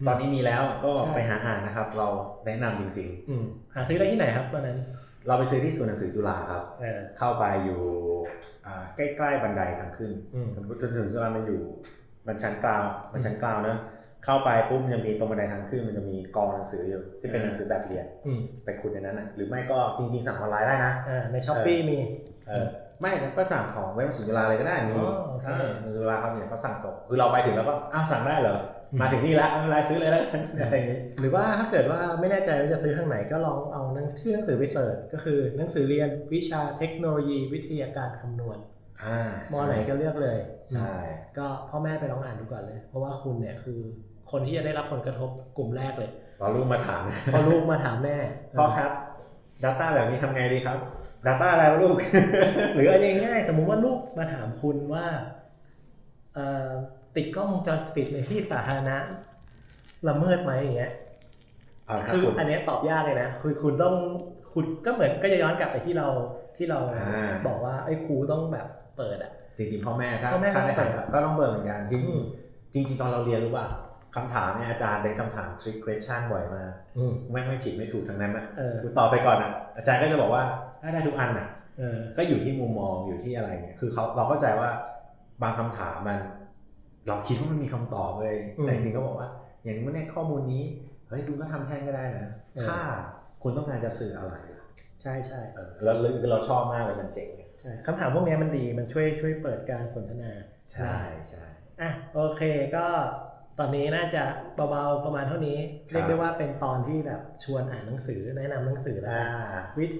อืมตอนนี้มีแล้วก็ใช่ไปหาอ่านนะครับ เราแนะนำจริงอืมหาซื้อได้ที่ไหนครับตอนนั้นๆเราไปซื้อที่ศูนย์หนังสือจุฬาครับเออเข้าไปอยู่อ่าใกล้ๆบันไดทางขึ้นอืมศูนย์หนังสือจุฬามันอยู่มันชั้นกลางมันชั้นกลางเนอะเข้าไปปุ๊บมันจะมีตรงบันไดทางขึ้นมันจะมีกองหนังสืออยู่ที่เป็นหนังสือแบบเรียนอืมไปขุดในนั้นนะหรือไม่ก็จริงๆสั่งออนไลน์ได้นะอ่าใน Shopee มีเออ ไม่ก็สั่งของเว็บหนังสือจุฬาเลยก็ได้มีอ๋อโอเคอ่าหนังสือจุฬาเขาเนี่ยเขาสั่งส่งคือเราไปถึงแล้วก็อ้าวสั่งได้เหรออืมมาถึงนี่แล้วไม่เป็นไรซื้อเลยแล้วกันอะไรอย่างนี้หรือว่าถ้าเกิดว่าไม่แน่ใจว่าจะซื้อทางไหนก็ลองเอาหนังชื่อหนังสือไป search ก็คือหนังสือเรียนวิชาเทคโนโลยีวิทยาการคำนวณอ่ามอไหนก็เลือกเลยใช่ก็พ่อแม่ไปลองอ่านดูก่อนเลย เพราะว่าคุณเนี่ยคือคนที่จะได้รับผลกระทบกลุ่มแรกเลยเราลูกมาถามพอลูกมาถามแม่พ่อครับ Data แบบนี้ทำไงดีครับ Data อะไรวะลูก หรือเอะไรง่ายๆสมมุติว่าลูกมาถามคุณว่าเอ่อติดกล้องวงจรปิดในที่สาธารณะละเมิดไหมอย่างเงี้ยอ่าถ้าคือคุณอันเนี้ยตอบยากเลยนะคือคุณต้องคุณก็เหมือนก็จะย้อนกลับไปที่เราที่เราอ่าบอกว่าไอ้ยครูต้องแบบเปิดอะจริงๆพ่อแม่ถ้าพ่อแม่ถ้าได้ก็อ่านต้องเปิดก็ต้องเบิร์เหมือนกันจริงอืมๆจริง ๆ ตอนเราเรียนรู้ป่ะคำถามเนี่ยอาจารย์เป็นคำถาม trick question บ่อยมากอืมไม่ไม่ผิดไม่ถูกทั้งนั้นนะเออกูตอบไปก่อนอะอาจารย์ก็จะบอกว่า ถ้าได้ทุกอันอะเออก็อยู่ที่มุมมองอยู่ที่อะไรเนี่ยคือเขาเราเข้าใจว่าบางคำถามมัน เราคิดว่ามันมีคำตอบเลยอืมแต่จริงๆก็บอกว่า อย่างนี้ในข้อมูลนี้เฮ้ยคุณก็ทำแท่งก็ได้นะเออถ้าคุณต้องการจะสื่ออะไรล่ะ ใช่ใช่เออแล้วเราเราชอบมากเลยมันเจ๋งเนี่ยใช่คำถามพวกเนี้ยมันดีมันช่วยช่วยเปิดการสนทนา ใช่ใช่อะโอเคก็ตอนนี้น่าจะเบาๆประมาณเท่านี้ครับเรียกได้ว่าเป็นตอนที่แบบชวนอ่านหนังสือแนะนำหนังสือแล้วอ่าวิท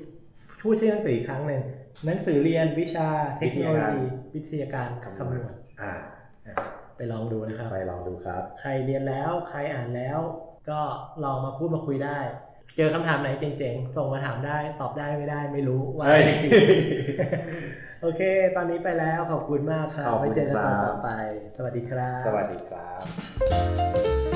พูดชื่อหนังสืออีกครั้งหนึ่งหนังสือเรียนวิชาเทคโนโลยีวิทยาการคำนวณอ่าอะไปลองดูนะครับ ไปลองดูครับ ใครเรียนแล้วใครอ่านแล้ว ก็ลองมาพูดมาคุยได้ เจอคำถามไหนเจ๋งๆ ส่งมาถามได้ ตอบได้ไม่ได้ไม่รู้ว่าเฮ้ยโอเค ตอนนี้ไปแล้วขอบคุณมากครับขอบคุณไว้เจอกันตอนครับต่อไป สวัสดีครับ สวัสดีครับ